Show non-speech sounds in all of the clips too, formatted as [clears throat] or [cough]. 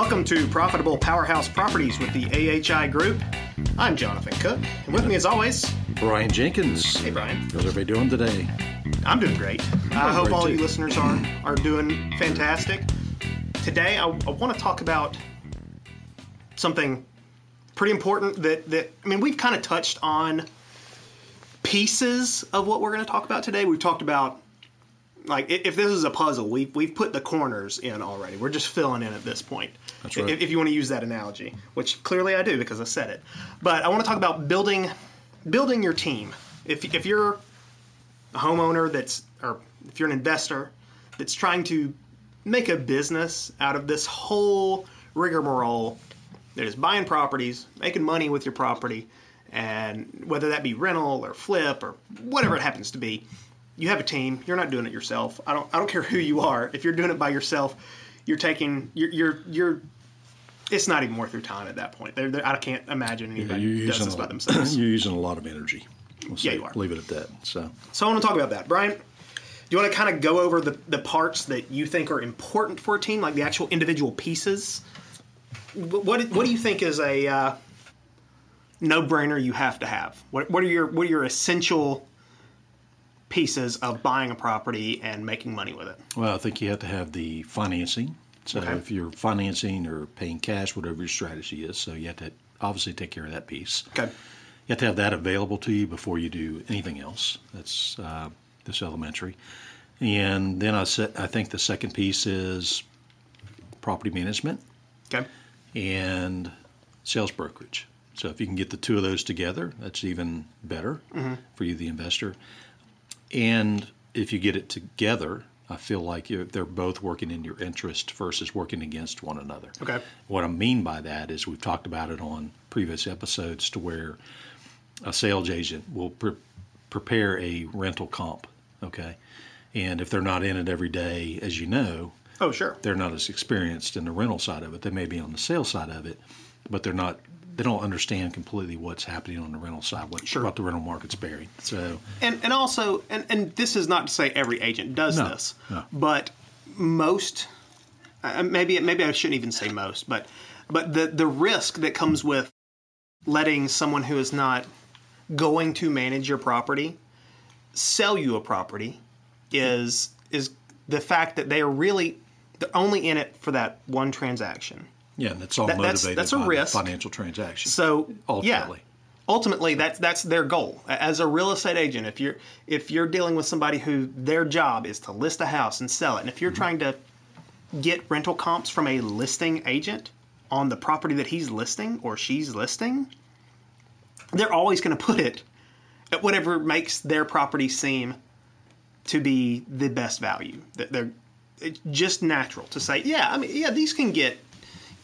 Welcome to Profitable Powerhouse Properties with the AHI Group. I'm Jonathan Cook, and with me as always, Brian Jenkins. Hey, Brian. How's everybody doing today? I'm doing great. I hope great all too. you listeners are, are doing fantastic. Today, I, I want to talk about something pretty important that, that I mean, we've kind of touched on pieces of what we're going to talk about today. We've talked about like if this is a puzzle, we've we've put the corners in already. We're just filling in at this point. That's right. If, if you want to use that analogy, which clearly I do because I said it. But I want to talk about building building your team. If if you're a homeowner that's or if you're an investor that's trying to make a business out of this whole rigmarole that is buying properties, making money with your property, and whether that be rental or flip or whatever it happens to be, you have a team. You're not doing it yourself. I don't. I don't care who you are. If you're doing it by yourself, you're taking. You're. You're. you're it's not even worth your time at that point. They're, they're- I can't imagine anybody You're does this a, by themselves. [laughs] you're using a lot of energy. We'll Yeah, you are. Leave it at that. So, So I want to talk about that, Brian. Do you want to kind of go over the, the parts that you think are important for a team, like the actual individual pieces? What what do you think is a uh, no brainer you have to have? What what are your what are your essential pieces of buying a property and making money with it? well, I think you have to have the financing. So, Okay. if you're financing or paying cash, whatever your strategy is, so you have to obviously take care of that piece. Okay. You have to have that available to you before you do anything else. That's uh, this elementary. And then I said, I think the second piece is property management. Okay. and sales brokerage. So if you can get the two of those together, that's even better for you, the investor. And if you get it together, I feel like they're both working in your interest versus working against one another. Okay. What I mean by that is we've talked about it on previous episodes to where a sales agent will pre- prepare a rental comp, okay? And if they're not in it every day, as you know, Oh sure. they're not as experienced in the rental side of it. They may be on the sales side of it, but they're not. They don't understand completely what's happening on the rental side, what, Sure. what the rental market's bearing. So, And and also and, and this is not to say every agent does No, this, no. but most uh, maybe maybe I shouldn't even say most, but but the the risk that comes with letting someone who is not going to manage your property sell you a property is is the fact that they are really they're only in it for that one transaction. Yeah, and it's all That- motivated that's a by the risk. financial transaction. So Ultimately. yeah, ultimately that's that's their goal as a real estate agent. If you're if you're dealing with somebody who their job is to list a house and sell it, and if you're mm-hmm. trying to get rental comps from a listing agent on the property that he's listing or she's listing, they're always going to put it at whatever makes their property seem to be the best value. That they're it's just natural to say, yeah, I mean, yeah, these can get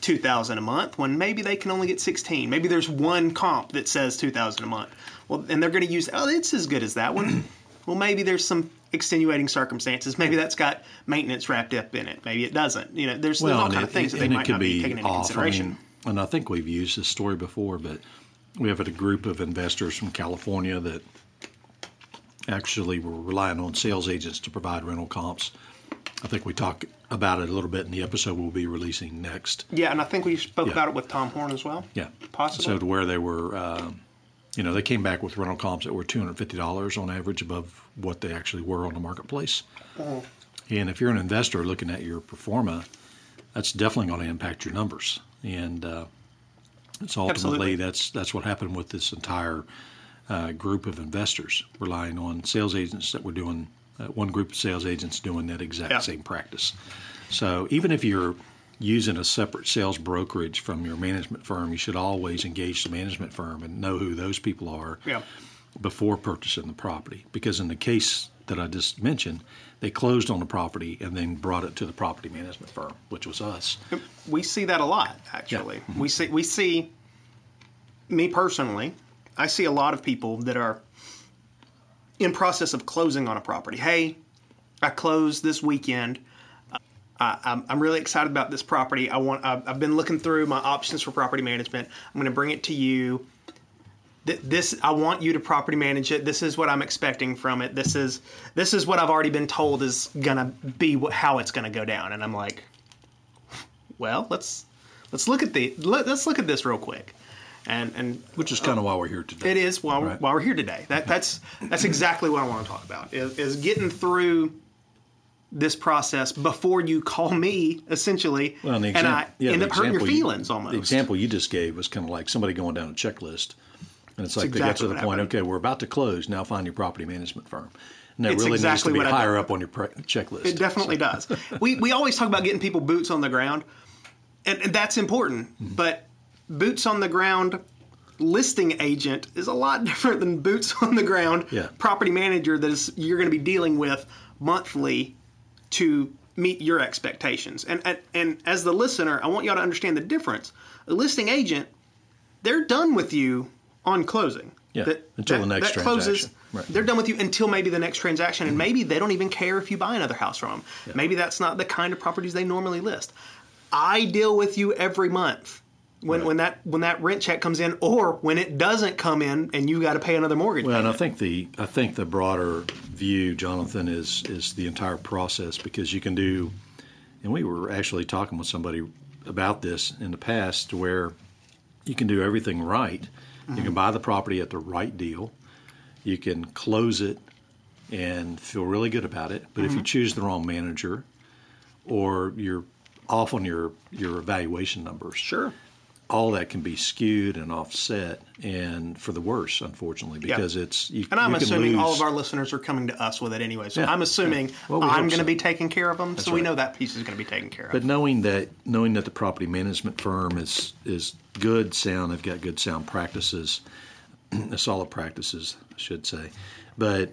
two thousand a month when maybe they can only get sixteen. Maybe there's one comp that says two thousand a month. Well, and they're going to use, oh, it's as good as that one. [clears throat] well, maybe there's some extenuating circumstances. Maybe that's got maintenance wrapped up in it. Maybe it doesn't. You know, there's, there's all kind of it- things that they might not be, taking into off. I consideration. mean, and I think we've used this story before, but we have a group of investors from California that actually were relying on sales agents to provide rental comps. I think we talk about it a little bit in the episode we'll be releasing next. yeah, and I think we spoke Yeah. about it with Tom Horn as well. Yeah, Possibly. So to where they were, um, you know, they came back with rental comps that were two hundred fifty dollars on average above what they actually were on the marketplace. Uh-huh. And if you're an investor looking at your pro forma, that's definitely going to impact your numbers. And uh, it's ultimately Absolutely. that's that's what happened with this entire uh, group of investors relying on sales agents that were doing uh, one group of sales agents doing that exact Yeah. same practice. So even if you're using a separate sales brokerage from your management firm, you should always engage the management firm and know who those people are Yeah. before purchasing the property. Because in the case that I just mentioned, they closed on the property and then brought it to the property management firm, which was us. we see that a lot actually we see we see me personally i see a lot of people that are in process of closing on a property hey i closed this weekend I, I'm, I'm really excited about this property. I want. I've, I've been looking through my options for property management. I'm going to bring it to you. Th- This I want you to property manage it. This is what I'm expecting from it. This is this is what I've already been told is going to be how it's going to go down. And I'm like, well, let's let's look at the let, us look at this real quick, and and which is kind of why we're here today. It is why, Right. while we're here today. That that's that's exactly what I want to talk about is, is getting through this process before you call me essentially, Well, and the and I yeah, end the up hurting your example you- feelings almost. The example you just gave was kind of like somebody going down a checklist, and it's like they get to the point. happened. Okay, we're about to close. Now find your property management firm. And that It's really exactly needs to be higher up on your pre- checklist. It definitely does. We we always talk about getting people boots on the ground, and, and that's important. Mm-hmm. But boots on the ground listing agent is a lot [laughs] different than boots on the ground Yeah. property manager that is you're going to be dealing with monthly to meet your expectations. And, and and as the listener, I want y'all to understand the difference. A listing agent, they're done with you on closing. Yeah, until the next transaction. Right. They're done with you until maybe the next transaction, and mm-hmm. maybe they don't even care if you buy another house from them. Maybe that's not the kind of properties they normally list. I deal with you every month when, Right. when that when that rent check comes in, or when it doesn't come in and you got to pay another mortgage. Well, and I think the I think the broader view, Jonathan, is is the entire process because you can do, and we were actually talking with somebody about this in the past, where you can do everything right. You can mm-hmm. buy the property at the right deal. You can close it and feel really good about it. But if you mm-hmm. choose the wrong manager, or you're off on your your evaluation numbers, sure. All that can be skewed and offset, and for the worse, unfortunately, because it's you, And I'm assuming all of our listeners are coming to us with it anyway. So Yeah, I'm assuming yeah. Well, we I'm going to so. be taking care of them. so we know that piece is going to be taken care of. But knowing that knowing that the property management firm is is good, sound, they've got good sound practices, [clears throat] solid practices, I should say. But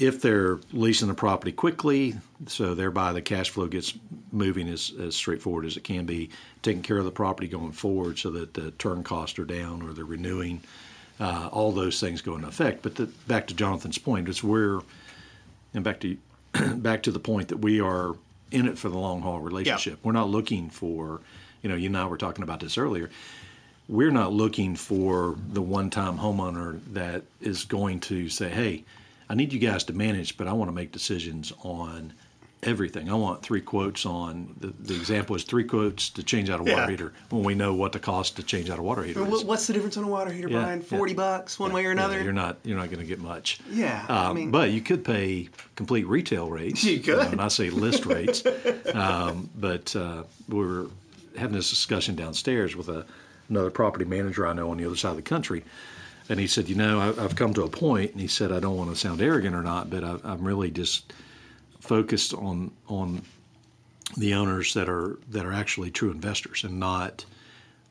if they're leasing the property quickly, so thereby the cash flow gets moving as, as straightforward as it can be, taking care of the property going forward so that the turn costs are down or they're renewing, uh, all those things go into effect. But the, back to Jonathan's point, it's where, and back to [clears throat] back to the point that we are in it for the long haul relationship. We're not looking for, you know, you and I were talking about this earlier. We're not looking for the one time homeowner that is going to say, hey, I need you guys to manage, but I want to make decisions on everything. I want three quotes on the, the example is three quotes to change out a water Yeah. heater when we know what the cost to change out a water heater is. What's the difference on a water heater, Yeah, Brian? yeah. Forty bucks, one way or Yeah, another. you're not you're not going to get much. Yeah, I Um, mean- but you could pay complete retail rates. You could. know, and I say list [laughs] rates. um, but uh, we were having this discussion downstairs with a, another property manager I know on the other side of the country, and he said, you know, I, I've come to a point, and he said, I don't want to sound arrogant or not, but I, I'm really just focused on on the owners that are that are actually true investors and not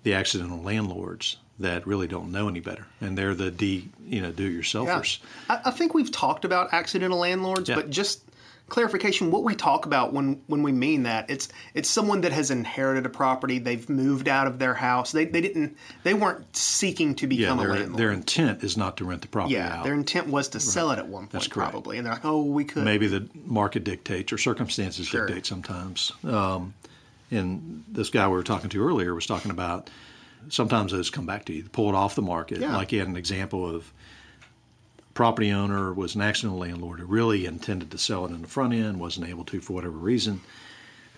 the accidental landlords that really don't know any better, and they're the d you know do it Yeah. yourselfers. I, I think we've talked about accidental landlords, Yeah. but just clarification, what we talk about when when we mean that, it's it's someone that has inherited a property, they've moved out of their house, they, they didn't they weren't seeking to Yeah, become a their, landlord. their intent is not to rent the property yeah, out. their intent was to sell it at one point, probably, and they're like, oh, we could. Maybe the market dictates or circumstances Sure. dictate sometimes. Um, and this guy we were talking to earlier was talking about sometimes those come back to you, pull it off the market. Yeah. Like he had an example of property owner was an accidental landlord who really intended to sell it in the front end, wasn't able to for whatever reason.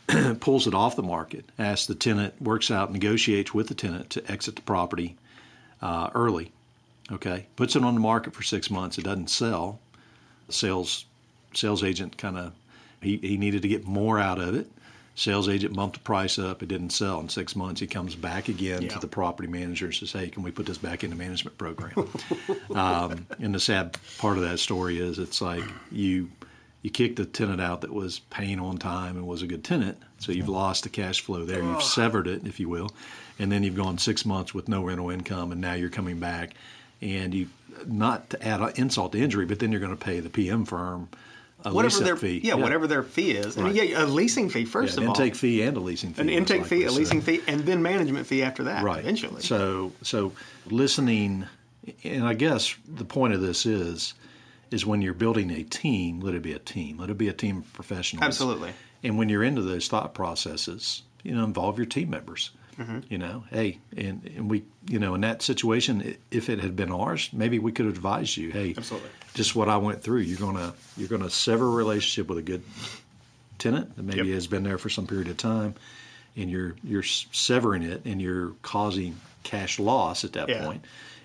[clears throat] pulls it off the market, asks the tenant, works out, negotiates with the tenant to exit the property uh, early. Okay, puts it on the market for six months. It doesn't sell. The sales sales agent kind of he, he needed to get more out of it. Sales agent bumped the price up. It didn't sell in six months. He comes back again Yeah. to the property manager and says, "Hey, can we put this back in the management program?" [laughs] um, and the sad part of that story is it's like you you kicked a tenant out that was paying on time and was a good tenant, so you've lost the cash flow there. You've severed it, if you will, and then you've gone six months with no rental income, and now you're coming back, and you not to add insult to injury, but then you're going to pay the PM firm a whatever their fee, yeah, whatever their fee is, I mean, yeah, a leasing fee first an of all, intake fee and a leasing fee, an intake fee, a So- leasing fee, and then management fee after that. right. eventually. so so listening and i guess the point of this is is when you're building a team let it be a team. Let it be a team of professionals. Absolutely. and when you're into those thought processes you know involve your team members Mm-hmm. you know hey and, and we you know in that situation if it had been ours maybe we could have advised you hey Absolutely. just what i went through you're gonna you're gonna sever a relationship with a good tenant that maybe Yep. has been there for some period of time and you're you're severing it and you're causing cash loss at that Yeah.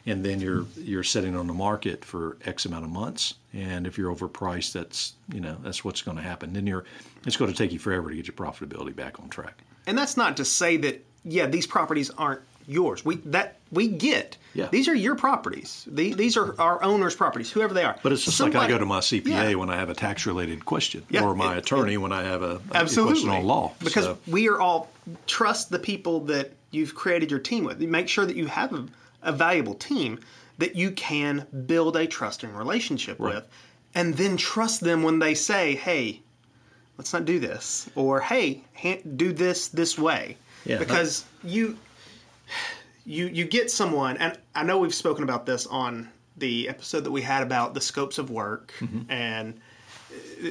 And then you're you're setting on the market for X amount of months, and if you're overpriced, that's you know that's what's going to happen. Then you're it's going to take you forever to get your profitability back on track. And that's not to say that yeah, these properties aren't yours. We that we get. Yeah. These are your properties. The, these are our owners' properties, whoever they are. But it's just like I go to my CPA Yeah. when I have a tax related question, Yeah, or my it- attorney when I have a, a Absolutely. question on law. Because So- we are all trust the people that you've created your team with. Make sure that you have a, a valuable team that you can build a trusting relationship Right. with. And then trust them when they say, hey, let's not do this. Or hey, do this this way. Yeah, because you you you get someone and I know we've spoken about this on the episode that we had about the scopes of work Mm-hmm. and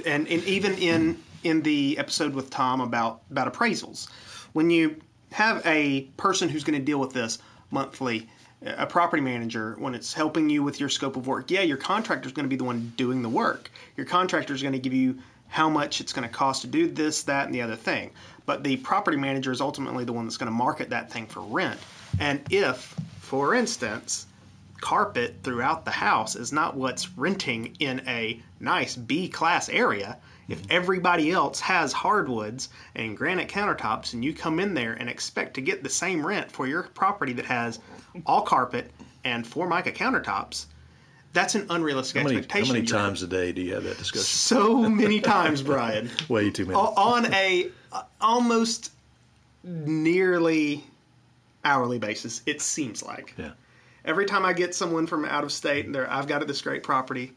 and, and even in in the episode with Tom about about appraisals, when you have a person who's going to deal with this monthly, a property manager, when it's helping you with your scope of work, yeah, your contractor is going to be the one doing the work. Your contractor is going to give you how much it's going to cost to do this, that, and the other thing. But the property manager is ultimately the one that's going to market that thing for rent. And if, for instance, carpet throughout the house is not what's renting in a nice B class area. If mm-hmm. everybody else has hardwoods and granite countertops, and you come in there and expect to get the same rent for your property that has all carpet and formica countertops, that's an unrealistic how many, how many times a day do you have that discussion? So many [laughs] times, Brian Way too many. on a almost nearly hourly basis. It seems like yeah. every time I get someone from out of state and they're I've got this great property,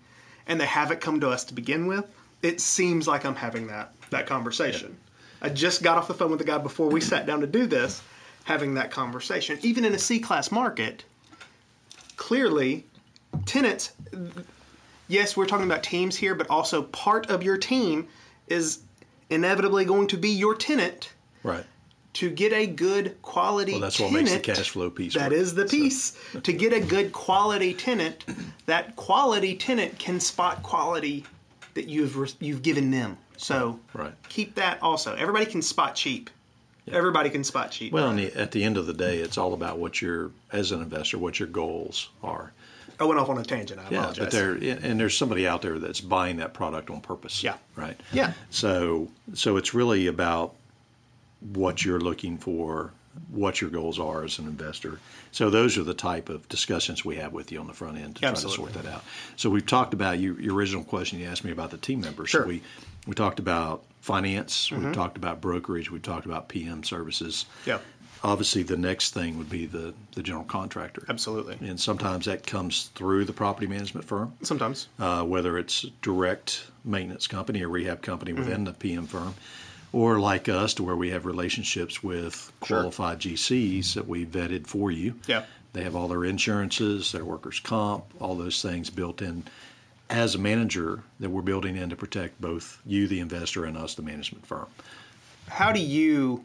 and they haven't come to us to begin with, it seems like I'm having that that conversation. I just got off the phone with the guy before we sat down to do this, having that conversation. Even in a C class market, clearly, tenants. Yes, we're talking about teams here, but also part of your team is inevitably going to be your tenant Right. to get a good quality Well, that's what makes the cash flow piece. That work. is the piece. [laughs] to get a good quality tenant, that quality tenant can spot quality that you've re- you've given them. So Right. keep that also. Everybody can spot cheap. Everybody can spot cheap. Well, the, at the end of the day, it's all about what your, as an investor, what your goals are. I went off on a tangent. I Yeah, apologize. but there and there's somebody out there that's buying that product on purpose. Yeah. Right. Yeah. So so it's really about what you're looking for, what your goals are as an investor. So those are the type of discussions we have with you on the front end to Absolutely. try to sort that out. So we've talked about you, your original question. You asked me about the team members. Sure. So we we talked about finance. We've mm-hmm. talked about brokerage. We've talked about PM services. Yeah. Obviously, the next thing would be the the general contractor. Absolutely. And sometimes that comes through the property management firm Sometimes. uh, whether it's direct maintenance company or rehab company Mm-hmm. within the PM firm, or like us, to where we have relationships with qualified GCs that we vetted for you. Yeah. They have all their insurances, their workers' comp, all those things built in as a manager that we're building in to protect both you, the investor, and us, the management firm. how do you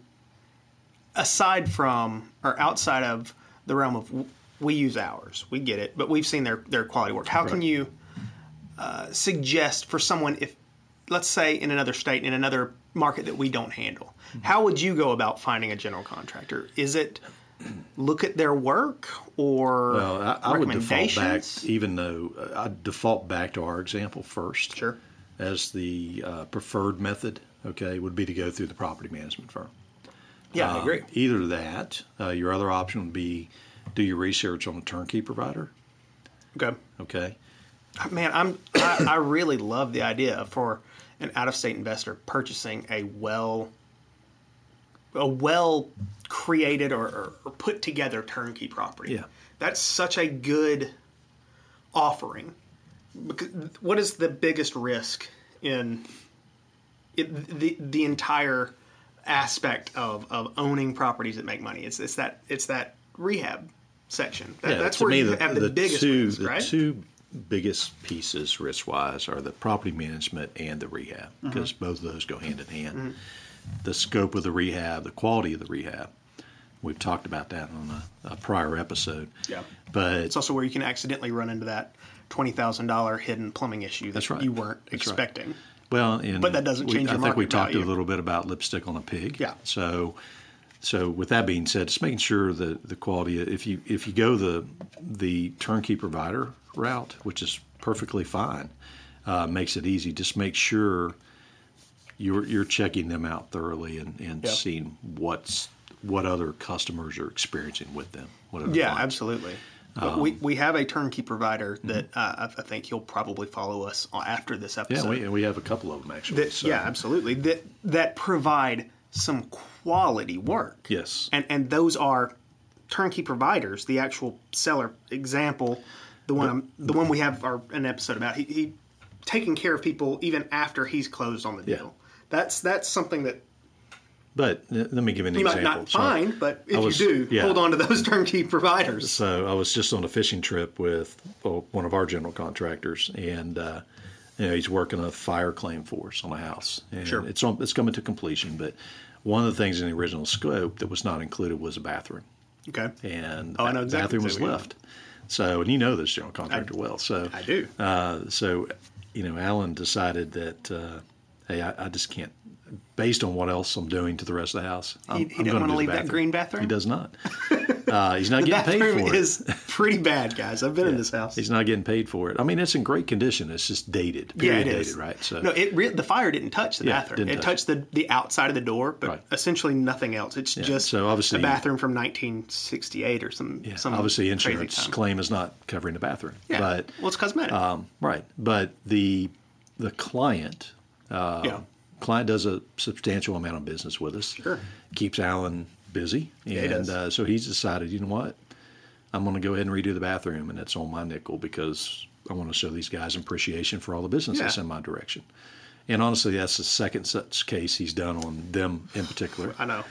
aside from or outside of the realm of we use ours we get it but we've seen their their quality work how can you uh, suggest for someone if let's say in another state in another market that we don't handle how would you go about finding a general contractor is it look at their work or Well, I, I would default back, even though uh, I'd default back to our example first. Sure. As the uh, preferred method, okay, would be to go through the property management firm. Yeah i Uh, agree Either that, uh, your other option would be do your research on a turnkey provider. okay Okay. Man, I'm I, I really love the idea for an out-of-state investor purchasing a well a well created or, or, or put together turnkey property. Yeah. That's such a good offering. Because what is the biggest risk in it, the the entire aspect of, of owning properties that make money? It's it's that it's that rehab section. That, Yeah, that's where me, you the, have the, the biggest two risk, the right? two biggest pieces risk wise are the property management and the rehab Mm-hmm. because both of those go hand in hand. The scope of the rehab, the quality of the rehab. We've talked about that on a, a prior episode. Yeah. But It's also where you can accidentally run into that twenty thousand dollar hidden plumbing issue that That's right. you weren't That's right. Well, and But that doesn't we- change I think we talked value. a little bit about lipstick on a pig. Yeah. So so with that being said, just making sure that the quality. If you if you go the the turnkey provider route, which is perfectly fine, uh, makes it easy. Just make sure you're you're checking them out thoroughly and, and Yep. seeing what's what other customers are experiencing with them. Yeah, clients. absolutely. But Um, we, we have a turnkey provider mm-hmm. that uh, I, I think he'll probably follow us after this episode. Yeah, we, we have a couple of them actually. that, so- Yeah, absolutely. That that provide some quality work. Yes. and and those are turnkey providers. The actual seller example, the one I'm, the one we have our, an episode about. He, he taking care of people even after he's closed on the Yeah. deal. That's that's something that But uh, let me give you an example. you might not So- find, but if was- you do, yeah. hold on to those [laughs] turnkey providers. So I was just on a fishing trip with one of our general contractors, and uh, you know he's working a fire claim for us on a house, and Sure. it's on, it's coming to completion. But one of the things in the original scope that was not included was a bathroom, Okay, and Oh, I know the exactly bathroom was left. So and you know this general contractor well, so I do. uh, so, you know, Alan decided that, uh, hey, I, I just can't, based on what else I'm doing to the rest of the house. I'm, He- he I'm didn't gonna wanna do leave that green bathroom? He does not. [laughs] Uh, he's not getting paid for it. is pretty bad, guys. I've been in this house. He's not getting paid for it. I mean, it's in great condition. It's just dated. yeah, Period it dated, is. right? So no, it re- the fire didn't touch the Yeah, bathroom. It touch touched the the outside of the door, but Right. essentially nothing else. It's just so obviously- a bathroom from 1968 or some yeah, some obviously insurance claim is not covering the bathroom. Yeah. But well, it's cosmetic. Um, right, but the the client uh, Yeah. Client does a substantial amount of business with us. Sure. keeps Alan busy, and does. uh, so he's decided, you know what, I'm going to go ahead and redo the bathroom, and it's on my nickel because I want to show these guys appreciation for all the business that's in my direction. And honestly, that's the second such case he's done on them in particular. I know.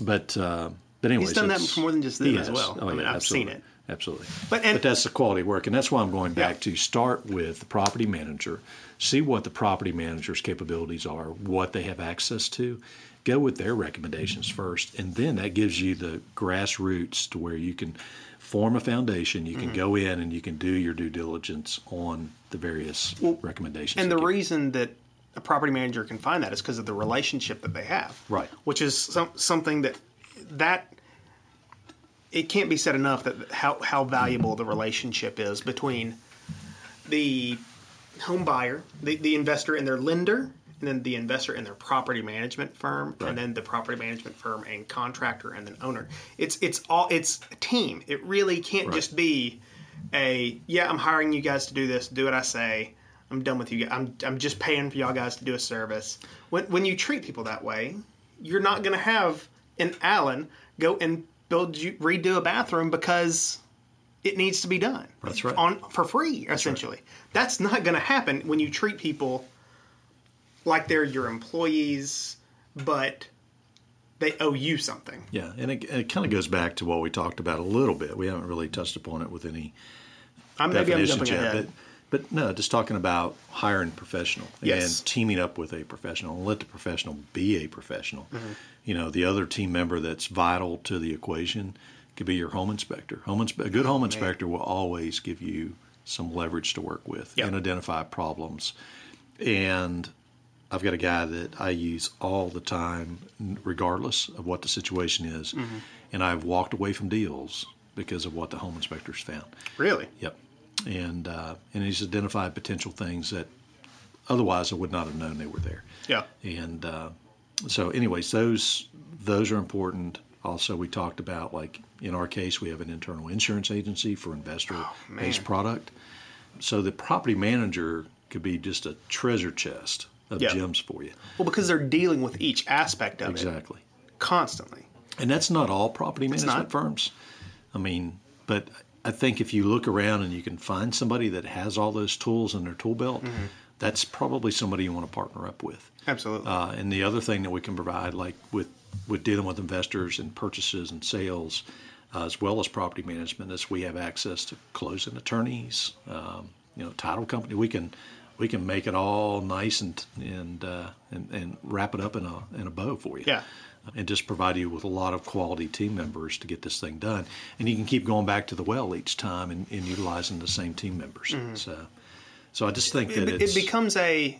But uh, but anyways, He's done that for more than just he them as well. Oh, I mean, yeah, I've seen it. Absolutely. But- and- that's the quality work, and that's why I'm going back Yeah. to start with the property manager, see what the property manager's capabilities are, what they have access to, go with their recommendations first, and then that gives you the grassroots to where you can form a foundation, you can Mm-hmm. go in and you can do your due diligence on the various recommendations. And the reason that a property manager can find that is because of the relationship that they have. Right. Which is some, something that that it can't be said enough that how how valuable the relationship is between the home buyer, the, the investor and their lender, and then the investor and their property management firm, Right. and then the property management firm and contractor and then owner. It's it's all it's a team. It really can't Right. just be a yeah, I'm hiring you guys to do this, do what I say. I'm done with you. guys. I'm I'm just paying for y'all guys to do a service. When when you treat people that way, you're not going to have an Alan go and build you redo a bathroom because it needs to be done. That's right. On for free, essentially. That's not going to happen when you treat people like they're your employees, but they owe you something. Yeah, and it, it kind of goes back to what we talked about a little bit. We haven't really touched upon it with any I'm maybe I'm definitions jumping yet, ahead. but but no, just talking about hiring a professional Yes. and teaming up with a professional and let the professional be a professional. Mm-hmm. You know, the other team member that's vital to the equation could be your home inspector. Home inspe- a good home inspector will always give you some leverage to work with Yep. and identify problems. And I've got a guy that I use all the time, regardless of what the situation is. Mm-hmm. And I've walked away from deals because of what the home inspectors found. really? Yep. And uh, and he's identified potential things that otherwise I would not have known they were there. Yeah. And uh, so, anyways, those those are important. Also, we talked about like in our case, we have an internal insurance agency for investor-based man. product. So the property manager could be just a treasure chest of Yeah. gems for you. Well, because they're dealing with each aspect of it Exactly. constantly. And that's not all property management firms. I mean, but I think if you look around and you can find somebody that has all those tools in their tool belt, Mm-hmm. that's probably somebody you want to partner up with. Absolutely. Uh, and the other thing that we can provide, like with with dealing with investors and purchases and sales, uh, as well as property management, is we have access to closing attorneys, um, you know, title company. We can we can make it all nice and and uh, and, and wrap it up in a in a bow for you. Yeah. And just provide you with a lot of quality team members to get this thing done, and you can keep going back to the well each time and, and utilizing the same team members. So, so I just think that Mm-hmm. it, it's it becomes a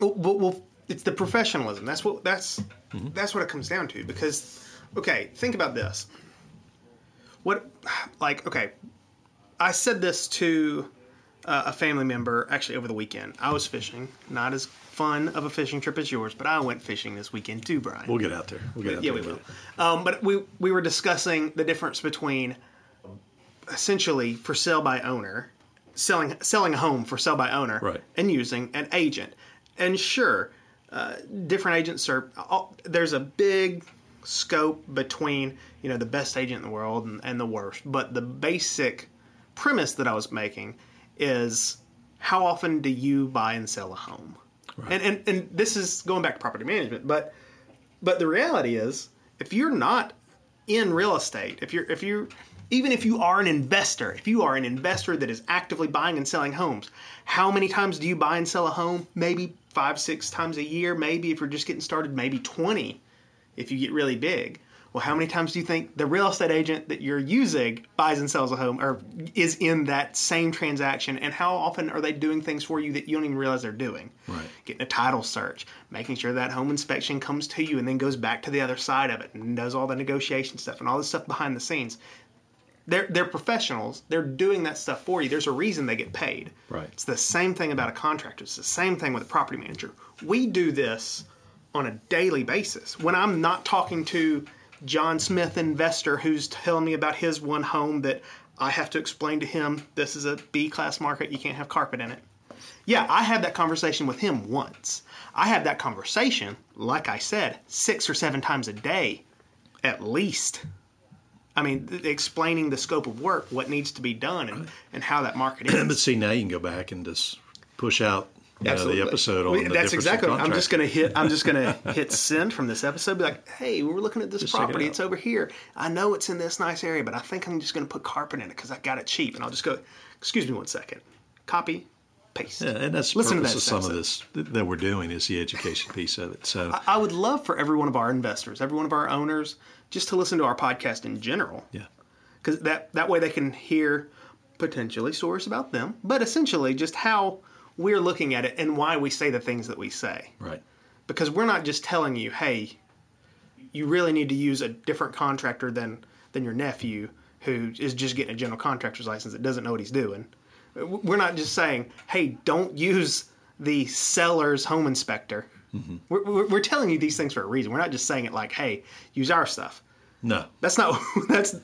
well, well, it's the professionalism that's what that's Mm-hmm. that's what it comes down to because okay, think about this. What, like, okay, I said this to uh, a family member actually over the weekend. I was fishing, not as fun of a fishing trip as yours, but I went fishing this weekend too, Brian. We'll get out there. We'll get out yeah, there. we will. Um, but we we were discussing the difference between essentially for sale by owner, selling selling a home for sale by owner, Right. and using an agent. And sure, uh, different agents are. All, there's a big scope between you know the best agent in the world and, and the worst. But the basic premise that I was making is how often do you buy and sell a home? And, and and this is going back to property management, but but the reality is, if you're not in real estate, if you're if you even if you are an investor, if you are an investor that is actively buying and selling homes, how many times do you buy and sell a home? Maybe five, six times a year. Maybe if you're just getting started, maybe twenty if you get really big. Well, how many times do you think the real estate agent that you're using buys and sells a home or is in that same transaction? And how often are they doing things for you that you don't even realize they're doing? Right. Getting a title search, making sure that home inspection comes to you and then goes back to the other side of it and does all the negotiation stuff and all this stuff behind the scenes. They're, they're professionals. They're doing that stuff for you. There's a reason they get paid. Right. It's the same thing about a contractor. It's the same thing with a property manager. We do this on a daily basis. When I'm not talking to John Smith investor who's telling me about his one home that I have to explain to him this is a B class market, you can't have carpet in it. Yeah, I had that conversation with him once. I had that conversation, like I said, six or seven times a day, at least. I mean, explaining the scope of work, what needs to be done, and, and how that market [clears throat] But is. see, now you can go back and just push out you know, the Absolutely. episode on We- the That's exactly. I'm just gonna hit. I'm just gonna [laughs] hit send from this episode. Be like, hey, we're looking at this Just check it property. It's over here. I know it's in this nice area, but I think I'm just gonna put carpet in it because I got it cheap. And I'll just go. Excuse me one second. Copy, paste. Yeah, and that's Listen to that of some episode. of this that we're doing is the education piece of it. So I would love for every one of our investors, every one of our owners, just to listen to our podcast in general. yeah, because that that way they can hear potentially stories about them, but essentially just how we're looking at it and why we say the things that we say. right. Because we're not just telling you, hey, you really need to use a different contractor than than your nephew who is just getting a general contractor's license that doesn't know what he's doing. We're not just saying, hey, don't use the seller's home inspector. Mm-hmm. We're, we're, we're telling you these things for a reason. We're not just saying it like, hey, use our stuff. No, That's not. [laughs] That's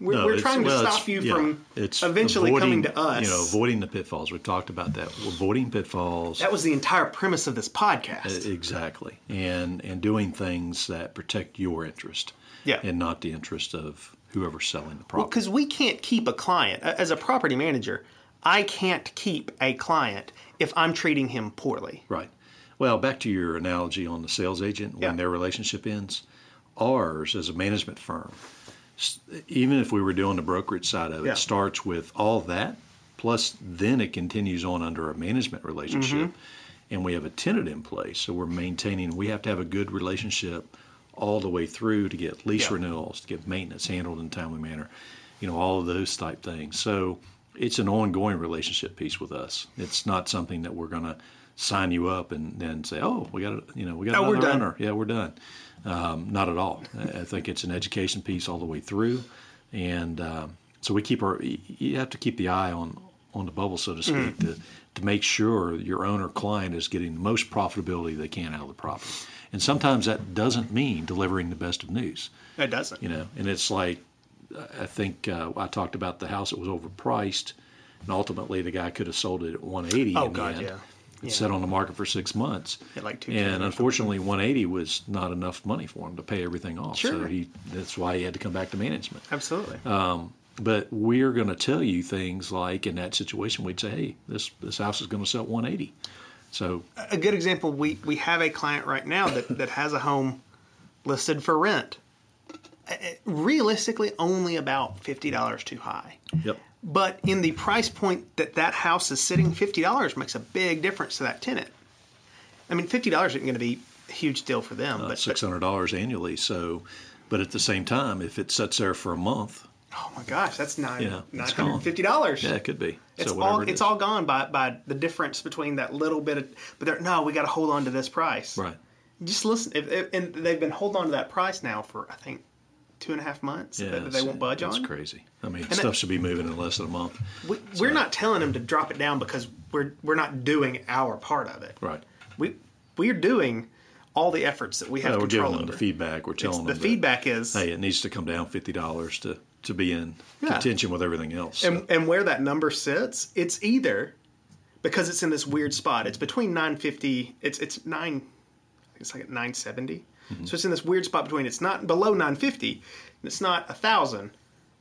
we're, no, we're trying to well, stop you yeah, from it's eventually avoiding, coming to us. You know, avoiding the pitfalls. We've talked about that. Avoiding pitfalls. that was the entire premise of this podcast. Exactly, and and doing things that protect your interest, Yeah. and not the interest of whoever's selling the property. Because we can't keep a client as a property manager. I can't keep a client if I'm treating him poorly. Right. Well, back to your analogy on the sales agent when Yeah. their relationship ends. Ours, as a management firm, even if we were doing the brokerage side of it, Yeah. starts with all that, plus then it continues on under a management relationship, Mm-hmm. and we have a tenant in place. So we're maintaining. We have to have a good relationship all the way through to get lease Yeah. renewals, to get maintenance handled in a timely manner, you know, all of those type things. So it's an ongoing relationship piece with us. It's not something that we're going to sign you up and then say, "Oh, we got a, you know, we got Oh, another runner." Yeah, we're done. Um, not at all. I think it's an education piece all the way through, and um, so we keep our. You have to keep the eye on on the bubble, so to speak, to to make sure your owner client is getting the most profitability they can out of the property. And sometimes that doesn't mean delivering the best of news It doesn't. you know and it's like i think uh, i talked about the house that was overpriced and ultimately the guy could have sold it at 180 Oh, in the God, end yeah. It Yeah. sat on the market for six months. At like 210 or and unfortunately 180 was not enough money for him to pay everything off. So Sure. he that's why he had to come back to management. Absolutely. Um, but we're going to tell you things like in that situation we'd say hey this this house is going to sell at 180 so a good example we we have a client right now that that has a home listed for rent realistically only about $50 too high. Yep but in the price point that that house is sitting $50 makes a big difference to that tenant. I mean $50 isn't going to be a huge deal for them uh, but, six hundred dollars annually so but at the same time if it sits there for a month. Oh my gosh that's nine, Yeah, it's gone. $950 yeah it could be. It's so all it it's all gone by, by the difference between that little bit of but they're no we got to hold on to this price. Right. Just listen if, if, and they've been holding on to that price now for i think two and a half months Yeah, that, that they won't budge that's on. That's crazy. I mean, that- stuff should be moving in less than a month. We, we're not telling them to drop it down because we're we're not doing our part of it. Right. We we're doing all the efforts that we have Yeah, we're giving them over. the feedback. We're It's- telling the them feedback is hey, it needs to come down fifty dollars to to be in Yeah. contention with everything else. and, and where that number sits, it's either because it's in this weird spot. It's between 950. It's it's nine. It's like at 970. Mm-hmm. So it's in this weird spot between. It's not below 950. And it's not a thousand.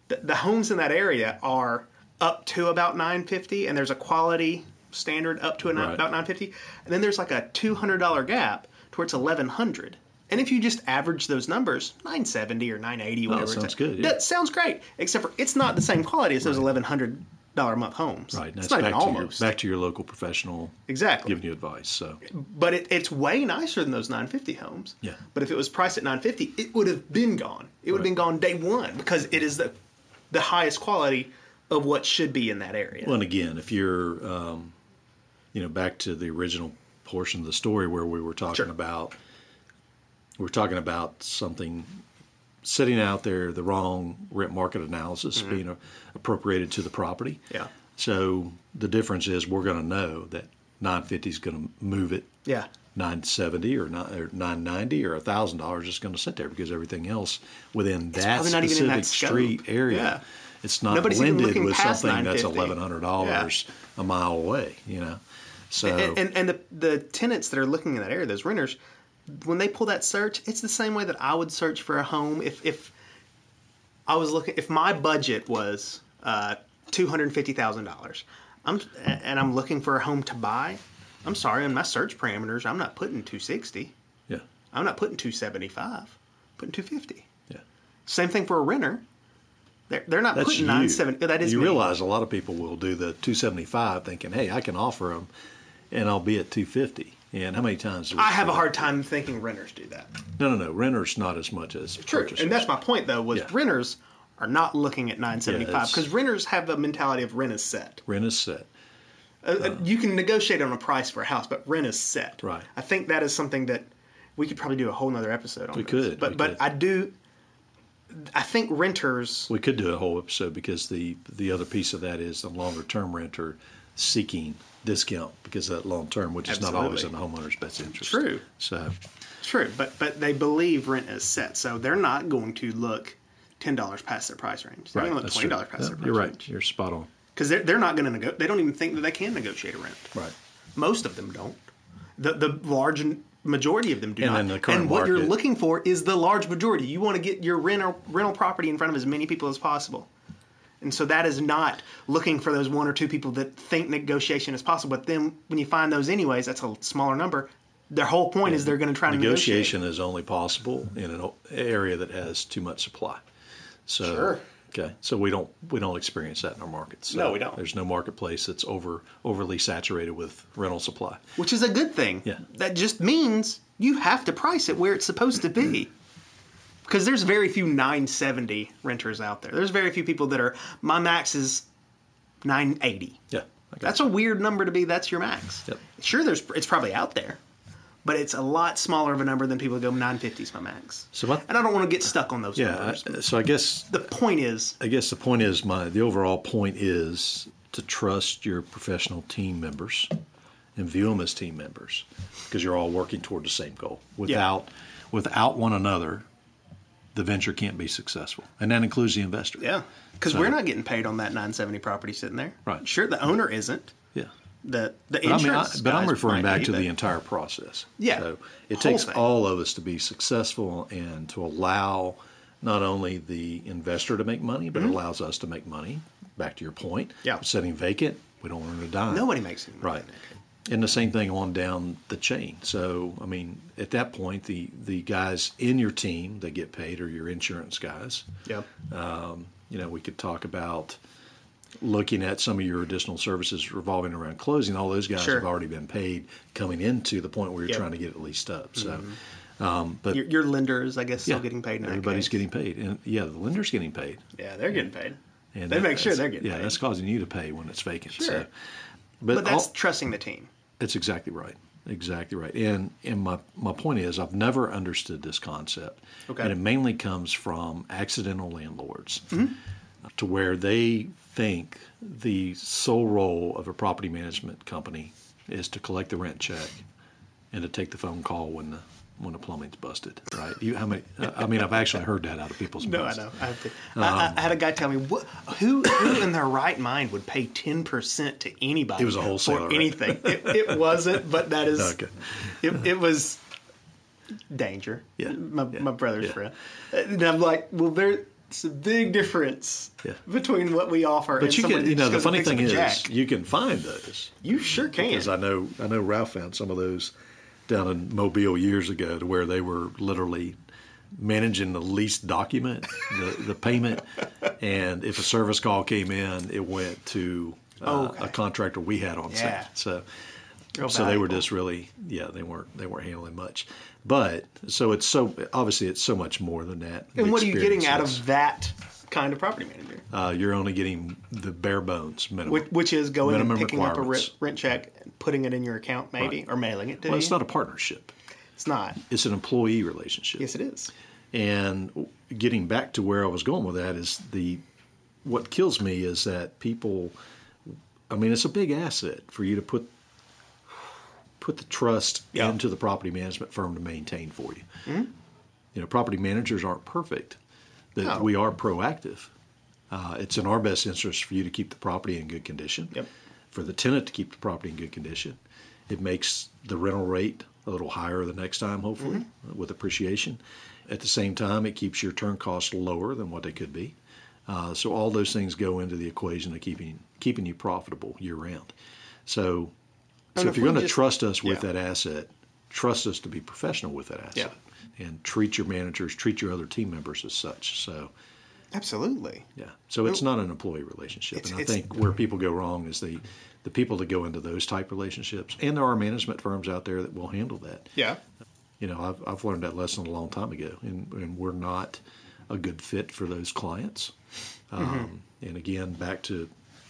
The, the homes in that area are up to about 950, and there's a quality standard up to a, Right. about 950, and then there's like a $200 gap towards 1100. And if you just average those numbers, 970 or 980, whatever Oh, sounds good, yeah. That sounds great. Except for it's not the same quality as those eleven hundred dollar a month homes. right. It's not back even to your back to your local professional exactly. giving you advice. So But it, it's way nicer than those nine fifty homes. Yeah. But if it was priced at nine fifty, it would have been gone. It would have been gone day one because it is the the highest quality of what should be in that area. Well, and again, if you're, um, you know, back to the original portion of the story where we were talking Sure. about, we're talking about something sitting out there, the wrong rent market analysis being a, appropriated to the property. Mm-hmm. Yeah. So the difference is we're going to know that 950 is going to move it. Yeah. 970 or, not, or 990 or $1,000 is going to sit there because everything else within that even in specific that street area, Yeah. it's not Nobody's blended with something that's $1,100 a mile away, you know? So, And, and and the the tenants that are looking in that area, those renters, when they pull that search, it's the same way that I would search for a home if if I was looking if my budget was uh, two hundred fifty thousand dollars, I'm and I'm looking for a home to buy. I'm sorry, in my search parameters, I'm not putting two sixty. yeah, I'm not putting two seventy five. Putting two fifty. yeah. Same thing for a renter. They're, they're not That's putting nine seventy. That is you me. realize a lot of people will do the 275 thinking, hey, I can offer them and I'll be at 250. And how many times do we I have a hard time thinking renters do that. No, no, no. Renters not as much as True, purchasers. and that's my point though. Was Yeah. renters are not looking at 975 it's- because renters have a mentality of rent is set. Rent is set. Uh, uh, you can negotiate on a price for a house, but rent is set. Right. I think that is something that we could probably do a whole nother episode on. We this. could, but we but could. I do. I think renters. We could do a whole episode because the the other piece of that is the longer term renter seeking discount because of that long term, which is not always in the homeowner's best interest. True. So True, but but they believe rent is set, so they're not going to look ten dollars past their price range. They're right, going to look twenty dollars past Yeah, their price range. You're right. range You're spot on. because they're they're not going to negotiate. They don't even think that they can negotiate a rent. Right. Most of them don't. The the large majority of them do And not. the and what you're looking for is the large majority. You want to get your rental rental property in front of as many people as possible. And so that is not looking for those one or two people that think negotiation is possible. But then when you find those anyways, that's a smaller number. Their whole point is they're going to try to negotiate. Negotiation is only possible in an area that has too much supply. So Sure. okay, so we don't we don't experience that in our markets. So No, we don't. There's no marketplace that's over overly saturated with rental supply. which is a good thing. Yeah. That just means you have to price it where it's supposed to be. Because there's very few 970 renters out there. There's very few people that are my max is 980. Yeah, That's a weird number to be. That's your max. Yep. Sure, there's it's probably out there, but it's a lot smaller of a number than people go 950 is my max. So what- and I don't want to get stuck on those yeah. numbers. I, so I guess the point is, I guess the point is my the overall point is to trust your professional team members and view them as team members because you're all working toward the same goal. Without without one another, the venture can't be successful, and that includes the investor. yeah, because So- we're not getting paid on that 970 property sitting there. Right. Sure, the owner isn't. yeah. The the But I mean, I, insurance. but I'm referring back be, to the entire process. Yeah, So it takes thing. all of us to be successful and to allow not only the investor to make money, but it allows us to make money. Back to your point. Mm-hmm. Yeah. Sitting vacant, we don't want to die. Nobody makes money. Right. And the same thing on down the chain. So, I mean, at that point, the, the guys in your team that get paid are your insurance guys. Yep. You know, we could talk about looking at some of your additional services revolving around closing. All those guys Sure. have already been paid coming into the point where you're Yep. trying to get it leased up. So, um, but Your, your lenders, I guess, still yeah, getting paid. In everybody's getting paid. And yeah, the lender's getting paid. Yeah, they're getting paid. And They that- make sure they're getting paid. Yeah, paid. that's causing you to pay when it's vacant. Sure. So, but But that's all- trusting the team. That's exactly right. exactly right. And and my my point is, I've never understood this concept, Okay. and it mainly comes from accidental landlords, Mm-hmm. to where they think the sole role of a property management company is to collect the rent check and to take the phone call when the when the plumbing's busted. Right? You how many? I mean, I've actually heard that out of people's mouths. [laughs] No, I know. I, have to, I, I- I had a guy tell me, what, who, who in their right mind would pay 10% to anybody It was a wholesaler, for right? anything? It, it wasn't, but that is, [laughs] Okay. it, it was danger. Yeah, My, yeah, my brother's yeah. friend. And I'm like, well, there's a big difference Yeah. between what we offer and But you can, you know, the funny thing is, you can find those. you sure can. Because I know, I know Ralph found some of those down in Mobile years ago, to where they were literally managing the lease document, the, the payment, and if a service call came in, it went to uh, Oh, okay. a contractor we had on Yeah. set. So, Real so they were just really, yeah, they weren't they weren't handling much. But so it's so obviously it's so much more than that. And what are you getting out of that kind of property manager? Uh, you're only getting the bare bones minimum. Which, which is going Minimum and picking up a rent, rent check, and putting it in your account, maybe, Right. or mailing it to well, you. it's not a partnership. It's not. It's an employee relationship. Yes, it is. And getting back to where I was going with that is the what kills me is that people I mean it's a big asset for you to put put the trust Yeah. into the property management firm to maintain for you. You know, property managers aren't perfect, but No. we are proactive. Uh, it's in our best interest for you to keep the property in good condition. Yep. For the tenant to keep the property in good condition. It makes the rental rate a little higher the next time, hopefully, Mm-hmm. with appreciation. At the same time, it keeps your turn costs lower than what they could be. Uh, so all those things go into the equation of keeping keeping you profitable year round. So, And so if if you're going to trust us with yeah. that asset, trust us to be professional with that asset, Yeah. And treat your managers, treat your other team members as such. So, Absolutely. yeah. So it's not an employee relationship, It's- and I think where people go wrong is the the people that go into those type relationships, and there are management firms out there that will handle that. Yeah. You know, I've I've learned that lesson a long time ago, and, and we're not a good fit for those clients. Um, And again, back to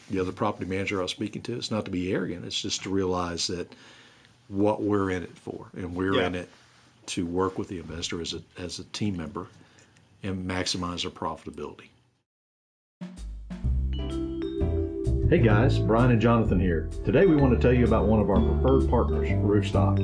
the other property manager I was speaking to, it's not to be arrogant; it's just to realize that what we're in it for, and we're Yeah. in it to work with the investor as a as a team member and maximize their profitability. Hey guys, Brian and Jonathan here. Today we want to tell you about one of our preferred partners, Roofstock.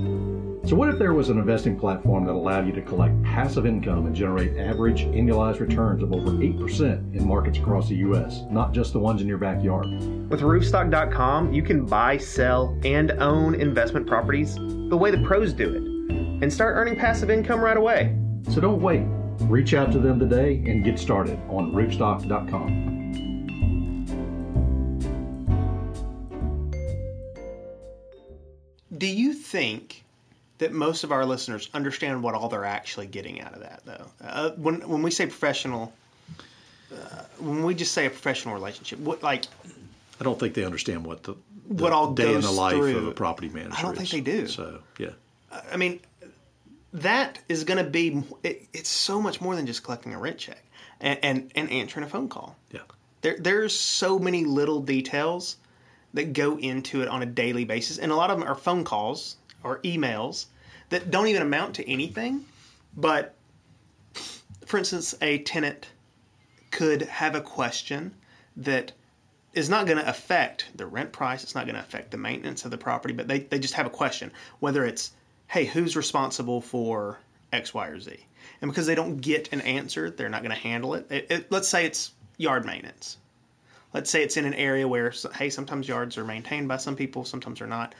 So, what if there was an investing platform that allowed you to collect passive income and generate average annualized returns of over 8% in markets across the U.S., not just the ones in your backyard? With roofstock.com, you can buy, sell, and own investment properties the way the pros do it and start earning passive income right away. So, don't wait. Reach out to them today and get started on roofstock.com. Do you think that most of our listeners understand what all they're actually getting out of that, though? Uh, when when we say professional, uh, when we just say a professional relationship, what like I don't think they understand what the, the What all day in the goes life of a property manager is. I don't think is. they do. So, yeah. I mean, that is going to be it, it's so much more than just collecting a rent check and, and and answering a phone call. Yeah. There there's so many little details that go into it on a daily basis, and a lot of them are phone calls or emails that don't even amount to anything. But for instance, a tenant could have a question that is not going to affect the rent price. It's not going to affect the maintenance of the property, but they, they just have a question. Whether it's, hey, who's responsible for X, Y, or Z? And because they don't get an answer, they're not going to handle it. It, it. Let's say it's yard maintenance. Let's say it's in an area where, hey, sometimes yards are maintained by some people, sometimes they're not.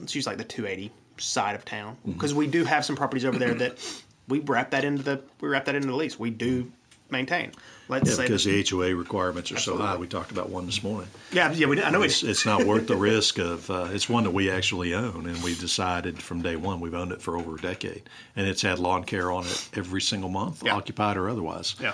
Let's use like the 280 side of town mm-hmm. because we do have some properties over there that we wrap that into the we wrap that into the lease. We do maintain. Let's Yeah, say because the HOA requirements are so high. We talked about one this morning. yeah, yeah, we, I know It's, it's it's not worth the [laughs] risk of. Uh, it's one that we actually own, and we decided from day one we've owned it for over a decade, and it's had lawn care on it every single month, Yeah. occupied or otherwise. yeah.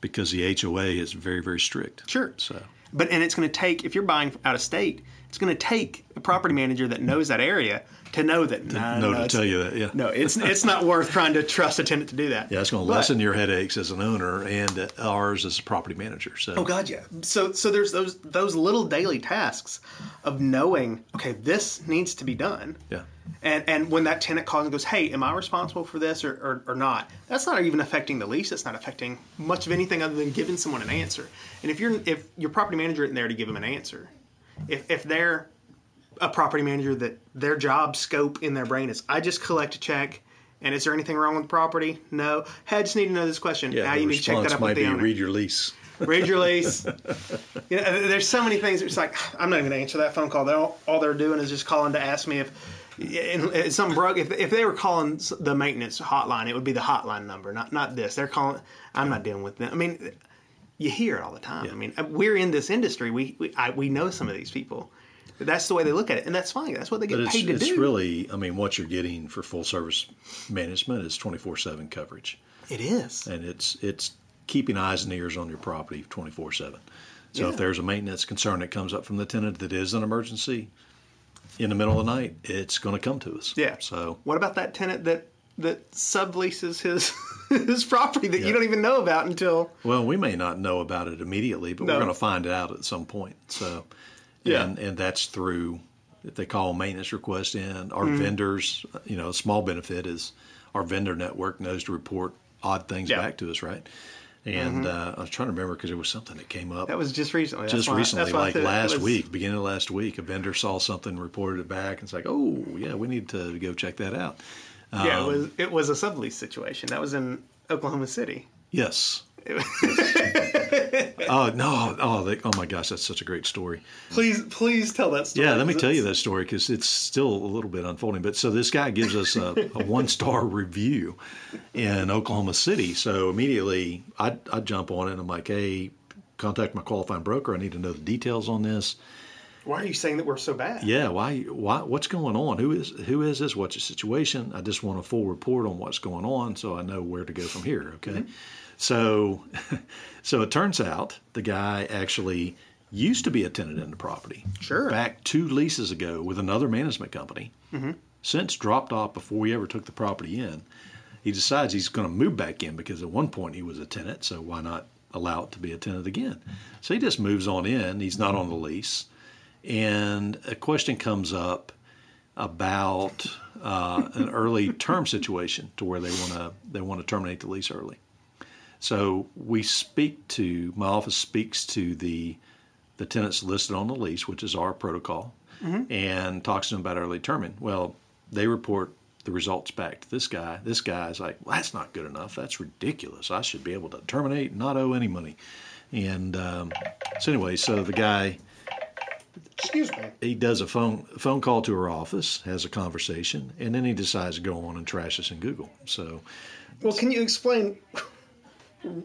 Because the HOA is very very strict. Sure. So But and it's going to take if you're buying out of state, It's going to take a property manager that knows that area to know that. No, no, no, to tell you that, yeah. No, it's it's not worth trying to trust a tenant to do that. Yeah, it's going to But- lessen your headaches as an owner and ours as a property manager. So, Oh God, yeah. So so there's those those little daily tasks of knowing, okay, this needs to be done. yeah. And and when that tenant calls and goes, hey, am I responsible for this or, or, or not? That's not even affecting the lease. That's not affecting much of anything other than giving someone an answer. And if you're if your property manager isn't there to give them an answer, if if they're a property manager that their job scope in their brain is, I just collect a check. And is there anything wrong with the property? No. Hey, I just need to know this question. Yeah, now you need to check that up might with the be owner read your lease. read your lease. [laughs] you know, there's so many things. It's like I'm not even going to answer that phone call. They're all, all they're doing is just calling to ask me if, if something broke. If, if they were calling the maintenance hotline, it would be the hotline number, not not this. They're calling. I'm not dealing with them. I mean, you hear it all the time. I mean, uh, we're in this industry. We we, I, we know some of these people. That's the way they look at it, and that's fine. That's what they get paid to it's do. It's really, I mean, what you're getting for full service management is 24 7 coverage. it is. and it's it's keeping eyes and ears on your property 24 7 so if there's a maintenance concern that comes up from the tenant that is an emergency in the middle of the night it's going to come to us Yeah. so What about that tenant that that subleases his [laughs] [laughs] his property that Yeah. you don't even know about until well we may not know about it immediately but No. we're going to find it out at some point so Yeah. and and that's through if they call a maintenance request in our Mm-hmm. vendors you know a small benefit is our vendor network knows to report odd things Yeah. Mm-hmm. back to us right and uh, I was trying to remember because there was something that came up that was just recently. Just why- recently, like last was- week, beginning of last week, a vendor saw something, reported it back, and it's like, oh yeah, we need to go check that out. Yeah, it Um, was it was a sublease situation. That was in Oklahoma City. Yes. [laughs] oh no! Oh, they, oh my gosh, that's such a great story. Please, please tell that story. Yeah, let me tell you that story because it's still a little bit unfolding. But so this guy gives us a, a [laughs] one star review in Oklahoma City. So immediately I I jump on it and I'm like, hey, contact my qualifying broker. I need to know the details on this. Why are you saying that we're so bad? Yeah, why? Why? What's going on? Who is who is this? What's the situation? I just want a full report on what's going on, so I know where to go from here. Okay, mm-hmm. so [laughs] so it turns out the guy actually used to be a tenant in the property. Sure. Back two leases ago with another management company. Mm-hmm. Since dropped off before we ever took the property in, he decides he's going to move back in because at one point he was a tenant. So why not allow it to be a tenant again? So he just moves on in. He's not on the lease and a question comes up about uh, an early term situation to where they want to they want to terminate the lease early. So we speak to my office speaks to the the tenants listed on the lease, which is our protocol, and talks to them about early terming. Well, they report the results back to this guy. This guy's like, well, that's not good enough. That's ridiculous. I should be able to terminate, and not owe any money. And um, so anyway, so the guy Excuse me. he does a phone phone call to her office, has a conversation, and then he decides to go on and trash us in Google. So Well, can you explain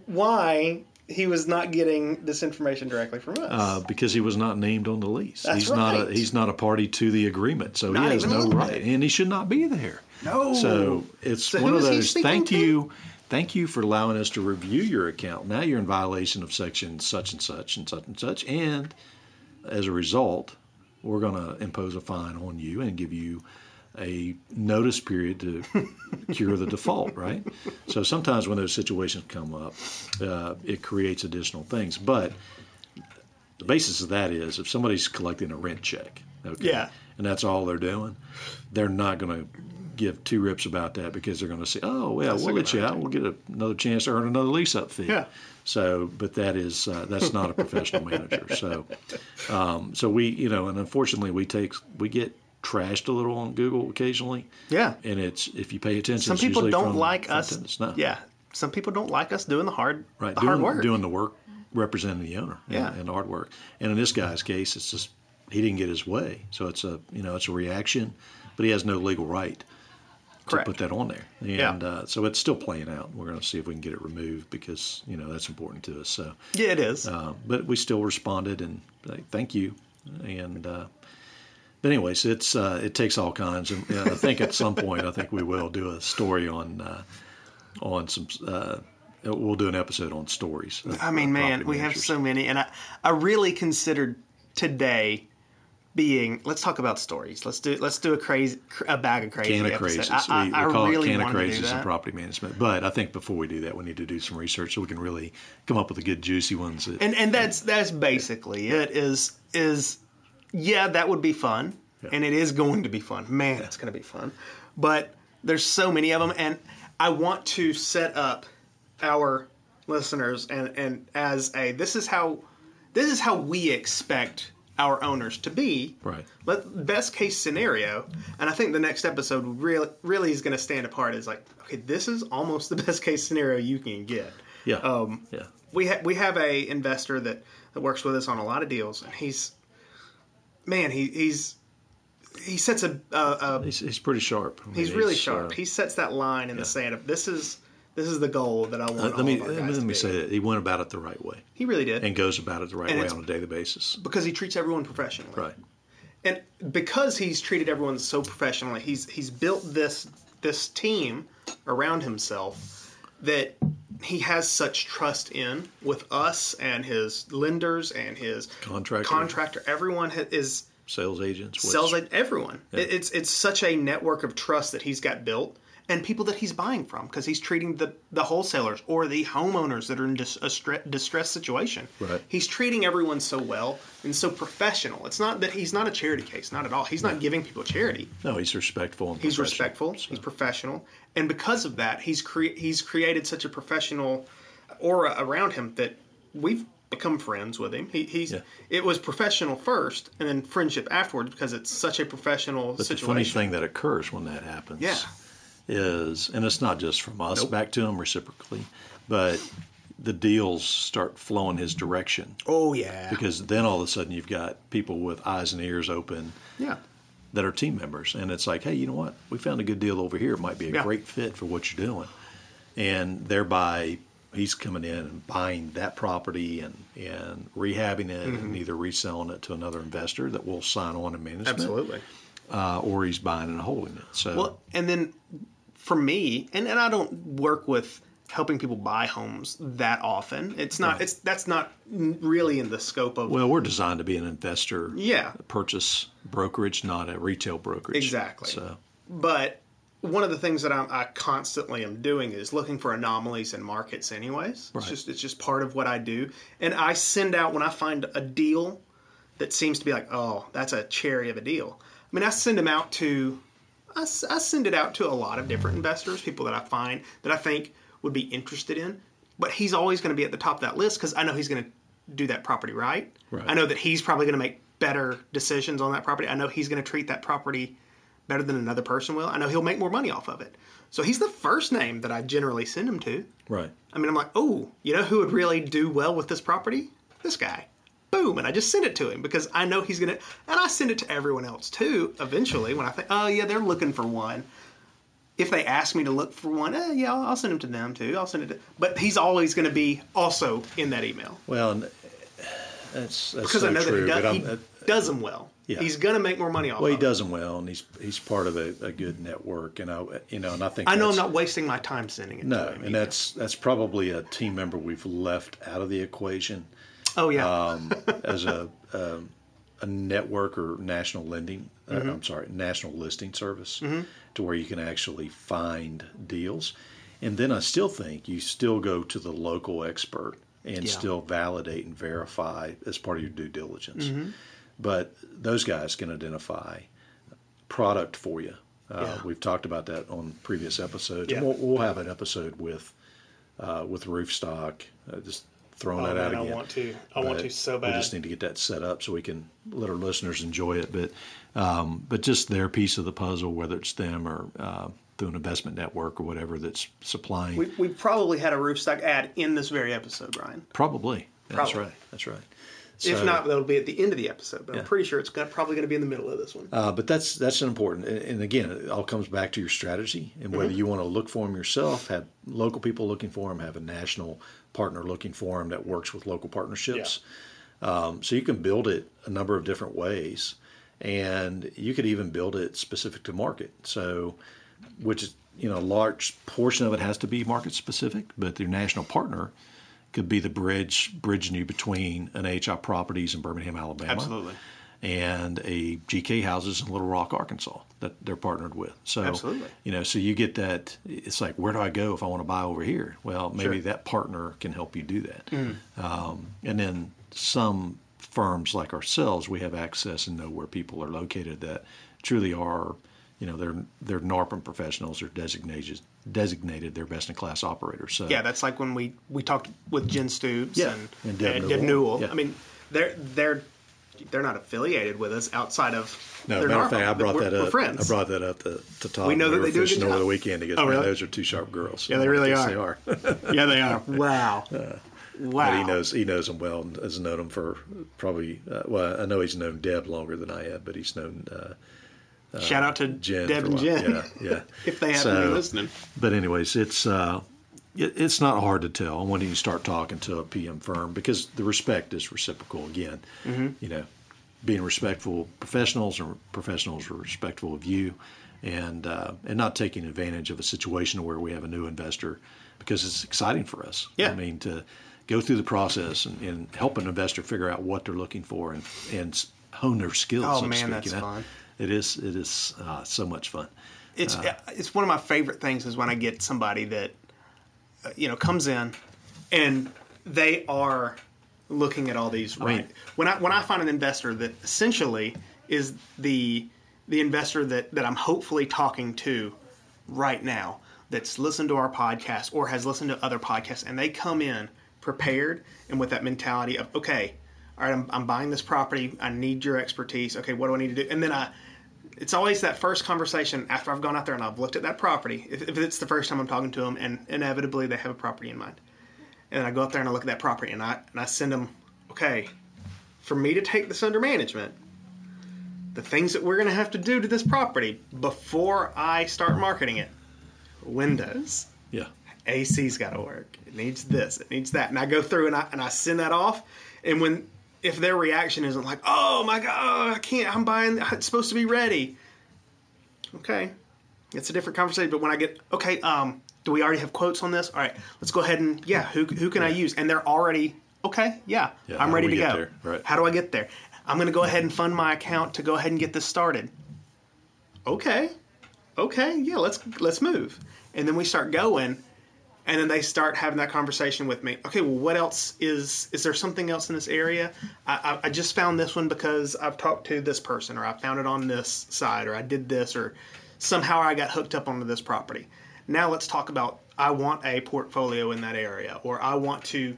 why he was not getting this information directly from us? uh, because he was not named on the lease, That's he's not a right. he's not a party to the agreement, so Not he has no right, and he should not be there. No. So it's So one of those. Thank to? you, thank you for allowing us to review your account. Now you're in violation of section such and such and such and such, and as a result, we're going to impose a fine on you and give you a notice period to [laughs] cure the default, right? So sometimes when those situations come up, uh, it creates additional things. But the basis of that is if somebody's collecting a rent check, okay, Yeah. and that's all they're doing, they're not going to give two rips about that because they're going to say, "Oh, yeah, That's we'll a let you idea. out. We'll get a, another chance to earn another lease up fee." Yeah. So, but that is uh, that's not a professional [laughs] manager. So, um, so we, you know, and unfortunately, we take we get trashed a little on Google occasionally. Yeah. And it's if you pay attention, Some people don't from- like from us. No. Yeah. Some people don't like us doing the hard, Right, the doing, hard work. doing the work, representing the owner, Yeah. and, and the hard work. And in this guy's case, it's just he didn't get his way, so it's a you know it's a reaction, but he has no legal right Correct. to put that on there, and Yeah. uh, so it's still playing out. We're going to see if we can get it removed because you know that's important to us. So, Yeah, it is. uh, but we still responded and like, thank you, and. Uh, but anyways, it's uh, it takes all kinds, and I think at some point I think we will do a story on uh, on some. Uh, we'll do an episode on stories. I mean, man, we have so many, and I, I really considered today being let's talk about stories. Let's do let's do a crazy a bag of crazy. Can of episode. crazies. I, we, I, we call I really it can of crazies in property management. But I think before we do that, we need to do some research so we can really come up with the good juicy ones. That, and and that's that's basically it. Is is yeah, that would be fun, and it is going to be fun. Man, it's going to be fun. But there's so many of them, and I want to set up our listeners and and as a this is how this is how we expect our owners to be. Right. But best case scenario, and I think the next episode really really is going to stand apart. Is like, okay, this is almost [laughs] the best case scenario you can get. yeah. Um, yeah. we ha- we have a investor that that works with us on a lot of deals, and he's man, he he's he sets a, a, a He's, he's pretty sharp. I mean, he's really sharp. uh, he sets that line in the sand of this is this is the goal that I want. uh, let me let me, to let me say that he went about it the right way he really did, and goes about it the right And way on a daily basis. because he treats everyone professionally. Right. and because he's treated everyone so professionally, he's he's built this this team around himself that he has such trust in with us and his lenders and his Contractor. contractor. Everyone ha- is Sales agents. like everyone. It- It's it's such a network of trust that he's got built, and people that he's buying from because he's treating the the wholesalers or the homeowners that are in dis, a stre- distressed situation. Right. He's treating everyone so well and so professional. It's not that he's not a charity case, not at all. He's not giving people charity. No, he's respectful. And He's respectful. He's professional, and because of that, he's cre- he's created such a professional aura around him that we've become friends with him. He, he's Yeah. it was professional first, and then friendship afterwards because it's such a professional But the situation. funny thing that occurs when that happens Yeah. Is, and it's not just from us Nope. back to him reciprocally, but the deals start flowing his direction. oh yeah, Because then all of a sudden you've got people with eyes and ears open yeah, that are team members. And it's like, hey, you know what? We found a good deal over here. It might be a Yeah. great fit for what you're doing. And thereby, he's coming in and buying that property and, and rehabbing it Mm-hmm. and either reselling it to another investor that will sign on in management. absolutely. Uh, or he's buying and holding it. So, Well, and then for me, and, and I don't work with helping people buy homes that often. It's not. It's that's not really in the scope of. well, we're designed to be an investor yeah, purchase brokerage, not a retail brokerage. Exactly. So, but one of the things that I'm, I constantly am doing is looking for anomalies in markets. Anyways, Right. it's just it's just part of what I do, and I send out when I find a deal that seems to be like, oh, that's a cherry of a deal. I mean, I send them out to, I, I send it out to a lot of different investors, people that I find that I think would be interested in. But he's always going to be at the top of that list because I know he's going to do that property right. Right. I know that he's probably going to make better decisions on that property. I know he's going to treat that property better than another person will. I know he'll make more money off of it. So he's the first name that I generally send him to. right. I mean, I'm like, oh, you know who would really do well with this property? This guy. Boom, and I just send it to him because I know he's gonna. And I send it to everyone else too. Eventually, when I think, oh yeah, they're looking for one. If they ask me to look for one, eh, yeah, I'll, I'll send him to them too. I'll send it to. But he's always going to be also in that email Well, that's, that's because so I know true. that he, does, he does them well. Yeah. He's going to make more money off. Well, he does them well, and he's he's part of a, a good network, and I you know, and I think I know I'm not wasting my time sending it No, to him. and that's that's probably a team member we've left out of the equation oh yeah, um, as a, a a network or national lending. Uh, I'm sorry, national listing service, to where you can actually find deals. And then I still think you still go to the local expert and Yeah. still validate and verify as part of your due diligence. But those guys can identify product for you. Uh, Yeah. We've talked about that on previous episodes. Yeah. And we'll, we'll have an episode with uh, with Roofstock. Uh, just throwing Oh, that out man, I again. want to. I want to so bad. We just need to get that set up so we can let our listeners enjoy it. But um, but just their piece of the puzzle, whether it's them or uh, through an investment network or whatever that's supplying. we, we probably had a Roofstock ad in this very episode, Brian. probably. That's Probably. right. That's right. If not, that'll be at the end of the episode. But Yeah. I'm pretty sure it's got, probably going to be in the middle of this one. Uh, but that's that's important, and, and again, it all comes back to your strategy and whether Mm-hmm. you want to look for them yourself, have local people looking for them, have a national partner looking for them that works with local partnerships. Um, so you can build it a number of different ways, and you could even build it specific to market. So, which is you know a large portion of it has to be market specific, but your national partner could be the bridge bridging you between an HI Properties in Birmingham, Alabama Absolutely. and a GK Houses in Little Rock, Arkansas, that they're partnered with. So, Absolutely. you know, so you get that. It's like, where do I go if I want to buy over here? Well, maybe Sure. that partner can help you do that. Mm. Um, and then some firms like ourselves, we have access and know where people are located that truly are, you know, they're they're NARPM professionals or designated designated they're best in class operators. So Yeah, that's like when we we talked with Jen Stoops Yeah, and, and Deb and Deb Newell. Newell. Yeah. I mean, they're they're they're not affiliated with us outside of. No, their matter of fact, I brought we're, that we're up. friends. I brought that up to, to Todd. We know when that they do a fishing good over the weekend. He goes, Oh, really? those are two sharp girls. Yeah, they really are. They are. [laughs] [laughs] yeah, they are. Wow. wow. But he knows he knows them well and has known them for probably. Uh, well, I know he's known Deb longer than I have, but he's known uh, Shout out to Jen. Deb and. Jen. Yeah, yeah. [laughs] if they happen to be listening. But anyways, it's uh, it, it's not hard to tell when you start talking to a PM firm because the respect is reciprocal. Again, Mm-hmm. you know, being respectful professionals and professionals are respectful of you, and uh, and not taking advantage of a situation where we have a new investor because it's exciting for us. Yeah. I mean to go through the process and, and help an investor figure out what they're looking for and and hone their skills. Oh, so man, speak, that's you know? fun. It is. It is uh, so much fun. It's Uh. it's one of my favorite things is when I get somebody that uh, you know comes in and they are looking at all these right. mean- when I when I find an investor that essentially is the the investor that that I'm hopefully talking to right now that's listened to our podcast or has listened to other podcasts and they come in prepared and with that mentality of okay all right I'm, I'm buying this property i need your expertise okay what do i need to do and then i it's always that first conversation after I've gone out there and I've looked at that property. If, if it's the first time I'm talking to them, and inevitably they have a property in mind, and then I go out there and I look at that property and I and I send them, okay, for me to take this under management, the things that we're going to have to do to this property before I start marketing it, windows, Yeah. AC's got to work. It needs this. It needs that. And I go through and I and I send that off. And when if their reaction isn't like, "Oh my god, I can't. I'm buying. It's supposed to be ready." Okay, it's a different conversation. But when I get okay, um, do we already have quotes on this? All right, let's go ahead and yeah, who who can I use? And they're already okay. Yeah, Yeah, I'm ready to go. there? Right. How do I get there? I'm going to go ahead and fund my account to go ahead and get this started. Okay, okay, yeah, let's let's move. And then we start going, and then they start having that conversation with me. Okay, well, what else is is there something else in this area? I, I, I just found this one because I've talked to this person, or I found it on this side, or I did this, or somehow I got hooked up onto this property. Now let's talk about I want a portfolio in that area, or I want to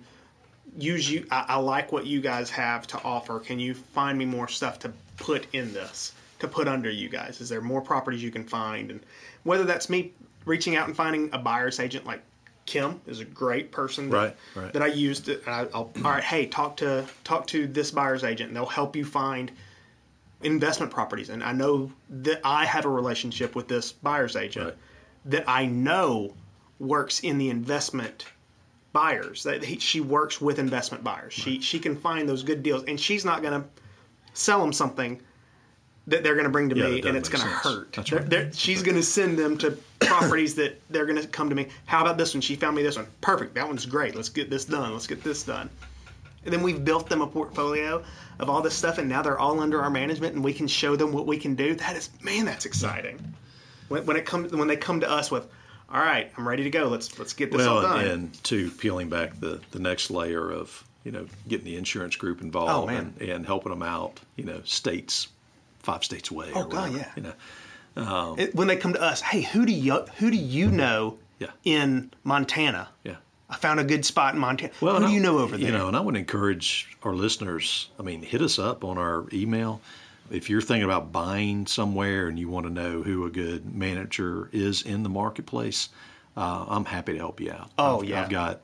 use you. I, I like what you guys have to offer. Can you find me more stuff to put in this, to put under you guys? Is there more properties you can find? And whether that's me reaching out and finding a buyer's agent like Kim is a great person that, Right, right. that I used. And I, I'll all right. Hey, talk to talk to this buyer's agent, and they'll help you find investment properties. And I know that I have a relationship with this buyer's agent Right. that I know works in the investment buyers. That he, she works with investment buyers. She she can find those good deals, and she's not going to sell them something that they're going to bring to Yeah, me, and it's going to hurt. That's They're- they're- she's going to send them to [coughs] properties that they're going to come to me. How about this one? She found me this one. Perfect. That one's great. Let's get this done. Let's get this done. And then we've built them a portfolio of all this stuff, and now they're all under our management, and we can show them what we can do. That is, man, that's exciting. When, when it comes, when they come to us with, all right, I'm ready to go. Let's let's get this all done. and, and to peeling back the, the next layer of you know getting the insurance group involved Oh, and, and helping them out, you know, states, five states away. Oh, or God, whatever, yeah. You know, It- when they come to us, hey, who do you who do you know Yeah. in Montana? yeah. I found a good spot in Montana. Well, who do you know over there? You know, and I would encourage our listeners. I mean, hit us up on our email if you're thinking about buying somewhere and you want to know who a good manager is in the marketplace. Uh, I'm happy to help you out. Oh, I've, yeah. I've got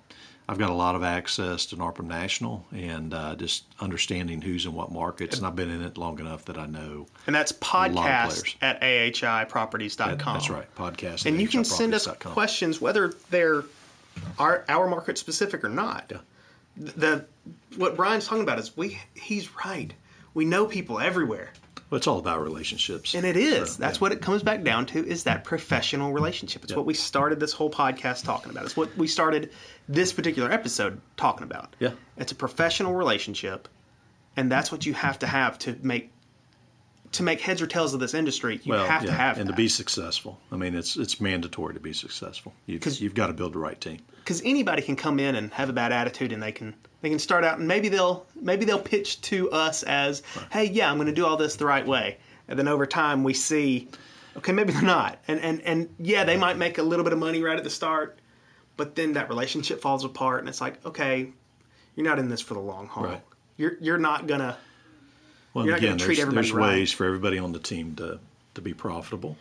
I've got a lot of access to NARPM National and uh, just understanding who's in what markets, and I've been in it long enough that I know. and that's podcast at ahiproperties.com. That's right, podcast. And you can send us questions whether they're our our market specific or not. Yeah. The what Brian's talking about is we he's right. We know people everywhere. Well, it's all about relationships, And it is. So, That's yeah. what it comes back down to is that mm-hmm. professional relationship. It's Yeah. what we started this whole podcast talking about. It's what we started this particular episode talking about. Yeah. It's a professional relationship, and that's what you have to have to make to make heads or tails of this industry, you well, have yeah, to have and that. to be successful. I mean, it's it's mandatory to be successful. You've, you've got to build the right team. because anybody can come in and have a bad attitude and they can they can start out and maybe they'll maybe they'll pitch to us as hey yeah i'm going to do all this the right way and then over time we see okay maybe they're not and and and yeah they might make a little bit of money right at the start but then that relationship falls apart and it's like okay you're not in this for the long haul Right. you're you're not gonna Well, You're again, treat there's, there's right. ways for everybody on the team to, to be profitable.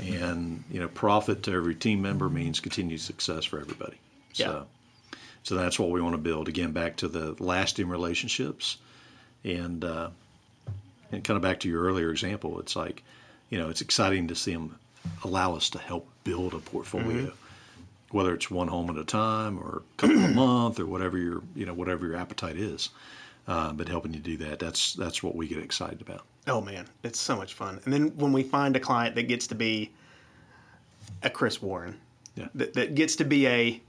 And, you know, profit to every team member means continued success for everybody. So, so that's what we want to build. Again, back to the lasting relationships. And, uh, and kind of back to your earlier example, it's like, you know, it's exciting to see them allow us to help build a portfolio. Whether it's one home at a time or a couple a month or whatever your you know whatever your appetite is, uh, but helping you do that that's that's what we get excited about. Oh man, it's so much fun. And then when we find a client that gets to be a Chris Warren, Yeah. that, that gets to be a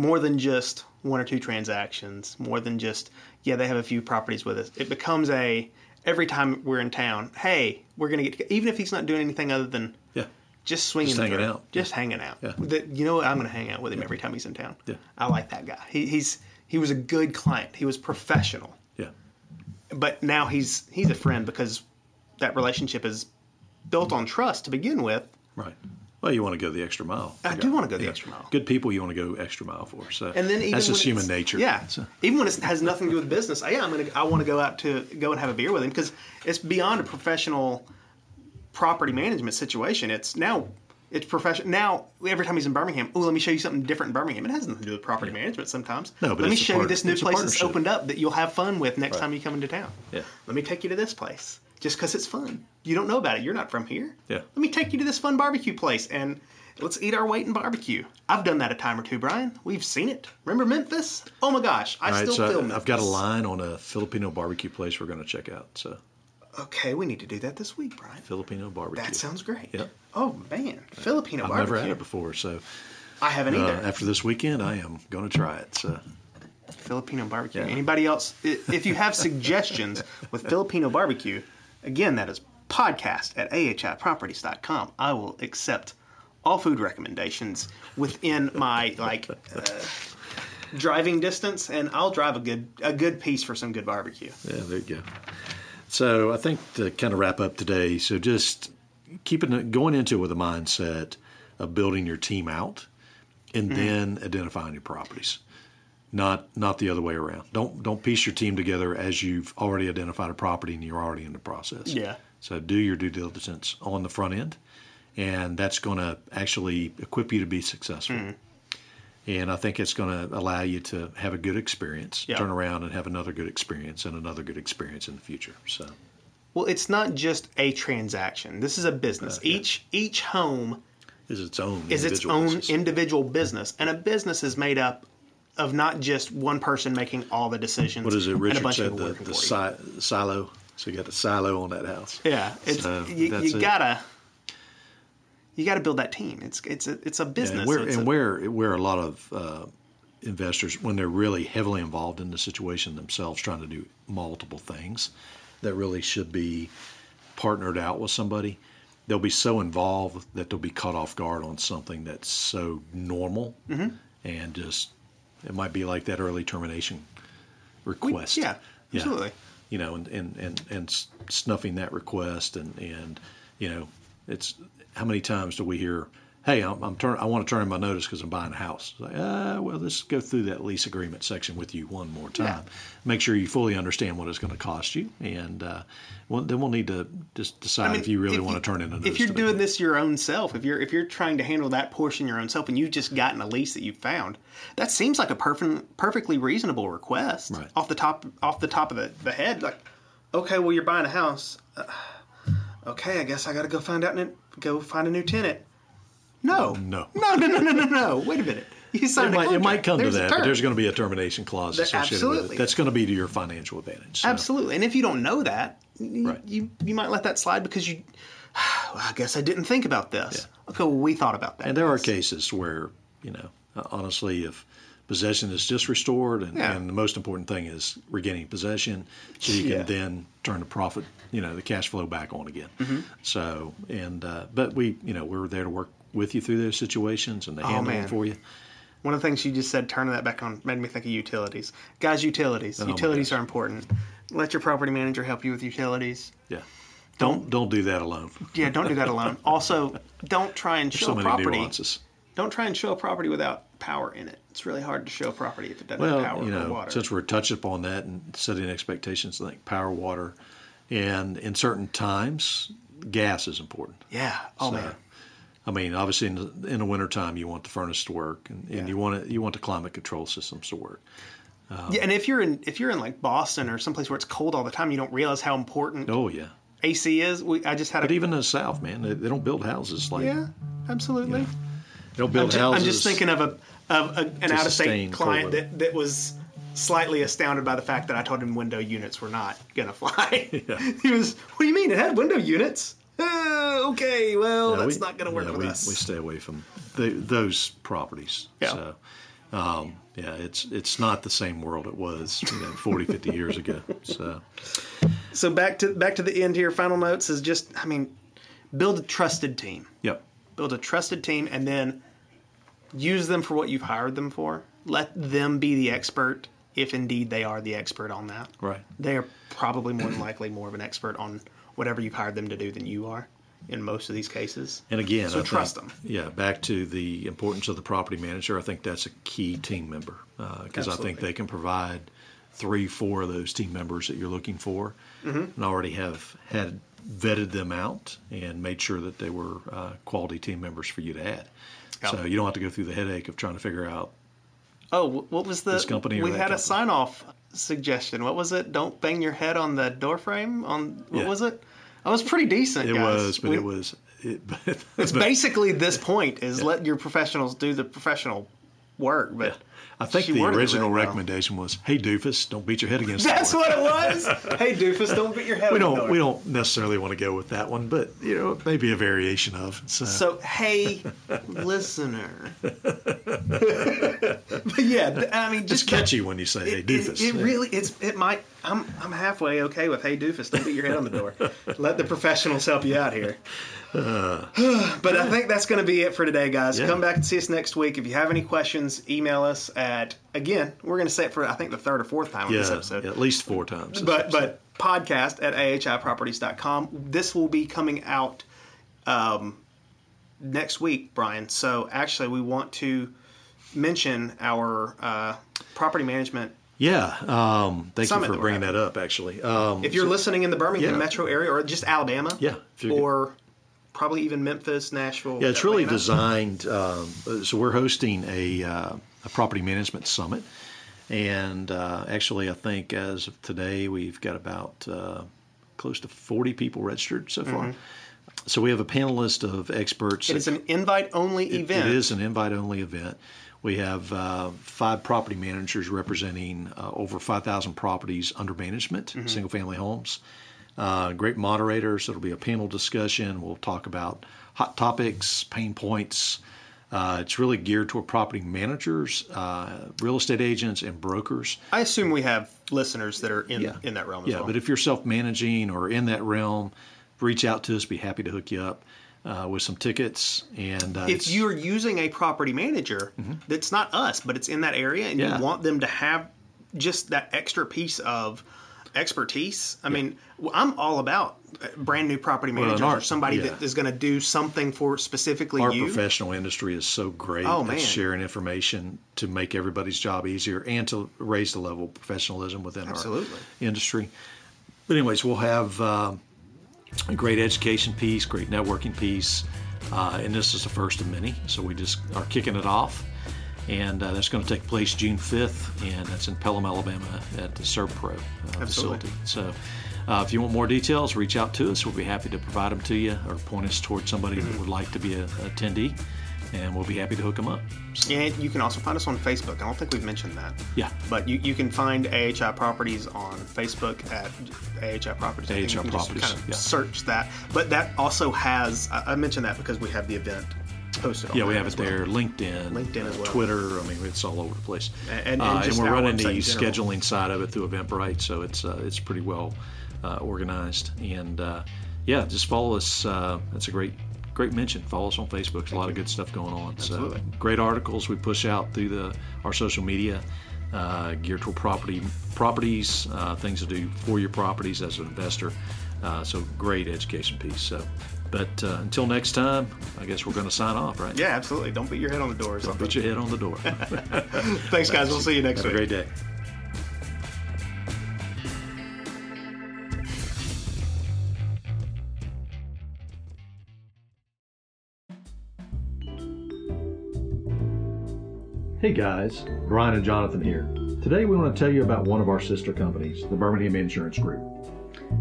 more than just one or two transactions, more than just yeah they have a few properties with us. It becomes a every time we're in town, hey, we're gonna get together. even if he's not doing anything other than Yeah, just swinging, Just hanging through, out. just hanging out. Yeah. That you know what, I'm gonna hang out with him every time he's in town. Yeah. I like that guy. He, he's he was a good client. He was professional yeah, but now he's he's a friend because that relationship is built on trust to begin with. right. Well, you want to go the extra mile. I do wanna go the extra mile. Good people, you want to go extra mile for. So, And then even that's just human nature. Yeah, So, even when it has nothing to do with business, I, yeah, I'm gonna I want to go out to go and have a beer with him because it's beyond a professional property management situation. It's now it's professional. Now every time he's in Birmingham, oh, let me show you something different in Birmingham. It has nothing to do with property management sometimes. No, but let me show you this new place that's opened up that you'll have fun with next Right. time you come into town. Yeah. Let me take you to this place just because it's fun. You don't know about it. You're not from here. Yeah. Let me take you to this fun barbecue place and let's eat our weight in barbecue. I've done that a time or two, Brian. We've seen it. Remember Memphis? Oh my gosh, I right, still so feel I- Memphis. I've got a line on a Filipino barbecue place we're going to check out. So, Okay, we need to do that this week, Brian. Filipino barbecue. That sounds great. Yep. Oh man, Filipino I've barbecue. never had it before, so I haven't uh, either. after this weekend, I am going to try it. So, Filipino barbecue. Yeah. Anybody else? If you have suggestions with Filipino barbecue, again, that is podcast at ahiproperties.com. I will accept all food recommendations within my like uh, driving distance, and I'll drive a good a good piece for some good barbecue. Yeah, there you go. So I think to kind of wrap up today, so just keeping going into it with a mindset of building your team out and then identifying your properties. Not not the other way around. Don't don't piece your team together as you've already identified a property and you're already in the process. Yeah. So do your due diligence on the front end, and that's going to actually equip you to be successful. Mm-hmm. And I think it's going to allow you to have a good experience, Yeah. turn around and have another good experience and another good experience in the future. So, Well, it's not just a transaction. This is a business. Uh, yeah. Each each home is its own is its own business. individual business, and a business is made up of not just one person making all the decisions. what is it? and a Richard bunch of said people the, the si- silo. So you got the silo on that house. Yeah, it's So, you, you gotta you gotta build that team. It's it's a it's a business. and where and a- where where a lot of uh, investors, when they're really heavily involved in the situation themselves, trying to do multiple things that really should be partnered out with somebody, they'll be so involved that they'll be caught off guard on something that's so normal Mm-hmm. and just it might be like that early termination request. yeah, absolutely. You know, and, and, and, and snuffing that request and, and, you know, it's how many times do we hear, Hey, I'm, I'm turn, I want to turn in my notice because I'm buying a house. Like, uh, well, let's go through that lease agreement section with you one more time. Yeah. Make sure you fully understand what it's going to cost you, and uh, well, then we'll need to just decide I mean, if you really if want you- to turn in a notice. If you're doing this your own self, if you're if you're trying to handle that portion your own self, and you've just gotten a lease that you found, that seems like a perfect, perfectly reasonable request Right. off the top off the top of the, the head. Like, okay, well you're buying a house. Uh, okay, I guess I got to go find out and go find a new tenant. No, No. no, no, no, no, no, no. Wait a minute. You signed it might, it might come There's to that, but there's going to be a termination clause There- associated with absolutely. it. That's going to be to your financial advantage. So, Absolutely. And if you don't know that, you, Right. you you might let that slide because you. [sighs] Well, I guess I didn't think about this. Okay, well, we thought about that. And there are cases where, you know, uh, honestly, if possession is just restored, and, Yeah. and the most important thing is regaining possession, so you can Yeah. then turn the profit, you know, the cash flow back on again. Mm-hmm. So, and uh, but we, you know, we're there to work with you through those situations and to oh, handle Oh, them for you. One of the things you just said, turning that back on, made me think of utilities. Guys, utilities. Oh utilities are important. Let your property manager help you with utilities. Yeah. Don't don't do that alone. [laughs] Yeah, don't do that alone. Also, don't try and show so many property. nuances. Don't try and show a property without power in it. It's really hard to show a property if it doesn't Well, have power you or know, water. since we're touching upon that and setting expectations, I think power, water, and in certain times, gas is important. yeah. Oh So, man. I mean, obviously, in the, in the wintertime, you want the furnace to work, and, and Yeah. you want it, you want the climate control systems to work. yeah, and if you're in if you're in like Boston or someplace where it's cold all the time, you don't realize how important Oh yeah, AC is. We, I just had but a even in the South, man, they, they don't build houses like yeah, absolutely. they don't build I'm, ju- houses. I'm just thinking of a of a, an out of state client that, that was slightly astounded by the fact that I told him window units were not gonna fly. [laughs] [laughs] he was, what do you mean? It had window units. [laughs] Okay, well that's we- not gonna work yeah, with we, us. We stay away from the, those properties. Yeah. So, um, yeah, it's it's not the same world it was you know, 40, 50 [laughs] years ago. So, so back to back to the end here. Final notes is just, I mean, build a trusted team. yep. build a trusted team and then use them for what you've hired them for let them be the expert if indeed they are the expert on that Right. they are probably more than likely more of an expert on whatever you've hired them to do than you are in most of these cases And again, So I trust think, them. Yeah, back to the importance of the property manager. I think that's a key team member because I think they can provide three, four of those team members that you're looking for, Mm-hmm. and already have had vetted them out and made sure that they were uh, quality team members for you to add. So you don't have to go through the headache of trying to figure out. oh what was the This company we had a sign off suggestion what was it don't bang your head on the door frame on what Yeah. was it I was pretty decent It guys. was, but We- it was. It, [laughs] but, it's but basically this point is let your professionals do the professional work but I think she the original really well. recommendation was, "Hey doofus, don't beat your head against the That's door." what it was. [laughs] hey, doofus, don't beat your head. we don't door. we don't necessarily want to go with that one, but you know maybe a variation of. So, uh, So, hey, [laughs] listener. [laughs] but yeah, I mean, it's just catchy when you say "Hey It, doofus." it, it really, it's it might. I'm I'm halfway okay with hey doofus. Don't beat your head on the door. Let the professionals help you out here. [sighs] but I think that's going to be it for today, guys. Yeah. Come back and see us next week. If you have any questions, email us at again. We're going to say it for I think the third or fourth time on this yeah, episode. at least four times. but episode. but podcast at ahiproperties.com. This will be coming out um, next week, Brian. So actually, we want to mention our uh, property management. yeah, um, thank you for bringing that up. Actually, um, If you're listening in the Birmingham yeah. metro area or just Alabama, Yeah, or probably even Memphis, Nashville. yeah, it's really designed. Um, so we're hosting a, uh, a property management summit, and uh, actually, I think as of today, we've got about uh, close to 40 people registered so far. So we have a panelist of experts. Mm-hmm. It is an invite-only It- event. It is an invite-only event. We have uh, five property managers representing uh, over 5,000 properties under management, Mm-hmm. single-family homes. Uh, great moderators. It'll be a panel discussion. We'll talk about hot topics, pain points. Uh, it's really geared toward property managers, uh, real estate agents, and brokers. I assume we have listeners that are in Yeah. in that realm as Yeah, well. but if you're self-managing or in that realm, reach out to us. Be happy to hook you up uh, with some tickets. And uh, if you're using a property manager that's not us, but it's in that area, and Yeah. you want them to have just that extra piece of expertise, I mean, I'm all about uh, brand new property managers our- or somebody yeah. that is going to do something for specifically our you. professional industry is so great Oh, at man. sharing information to make everybody's job easier and to raise the level of professionalism within Absolutely. our industry. But anyways, we'll have um, a great education piece, great networking piece, uh, and this is the first of many. So we just are kicking it off, and uh, that's going to take place June 5th, and that's in Pelham, Alabama, at the SERVPRO uh, facility. So. Uh, if you want more details, reach out to us. We'll be happy to provide them to you or point us towards somebody that would like to be a, a attendee, and we'll be happy to hook them up. So, And you can also find us on Facebook. I don't think we've mentioned that. Yeah. But you, you can find AHI Properties on Facebook at AHI Properties. AHI you can just kind of yeah. search that. But that also has, I mentioned that because we have the event posted. Yeah, we have it well. there. LinkedIn, LinkedIn as well. Twitter. I mean, it's all over the place. And- and Uh, just we're running the scheduling side of it through Eventbrite, so it's uh, it's pretty well uh, organized. And uh, yeah, just follow us. Uh, that's a great great mention. Follow us on Facebook. There's a lot of good stuff going on. Absolutely. So great articles we push out through the our social media. Uh, geared toward property properties, uh, things to do for your properties as an investor. Uh, so great education piece. So, but uh, until next time, I guess we're going to sign off, right? Yeah, absolutely. Don't beat your head on the door or Don't something. put your head on the door. [laughs] Thanks, guys. We'll see you next time. Have a great day. Hey guys, Brian and Jonathan here. Today we want to tell you about one of our sister companies, the Birmingham Insurance Group.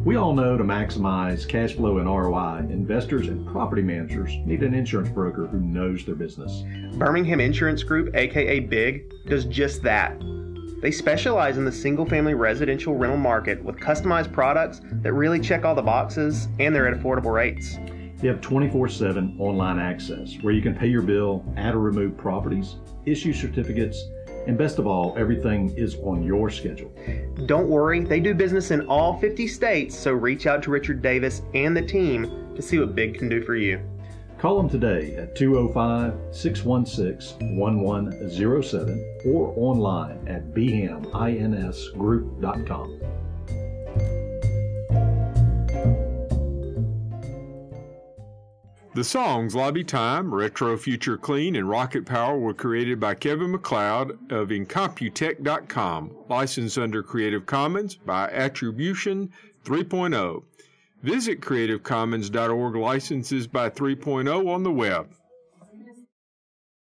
We all know to maximize cash flow and ROI, investors and property managers need an insurance broker who knows their business. Birmingham Insurance Group, aka BIG, does just that. They specialize in the single family residential rental market with customized products that really check all the boxes and they're at affordable rates. They have 24 7 online access where you can pay your bill, add or remove properties, issue certificates, and best of all, everything is on your schedule. Don't worry, they do business in all 50 states, so reach out to Richard Davis and the team to see what BIG can do for you. Call them today at 205 616 1107 or online at bhaminsgroup.com. The songs Lobby Time, Retro Future Clean, and Rocket Power were created by Kevin MacLeod of Incompetech.com, licensed under Creative Commons by Attribution 3.0. Visit CreativeCommons.org licenses by 3.0 on the web.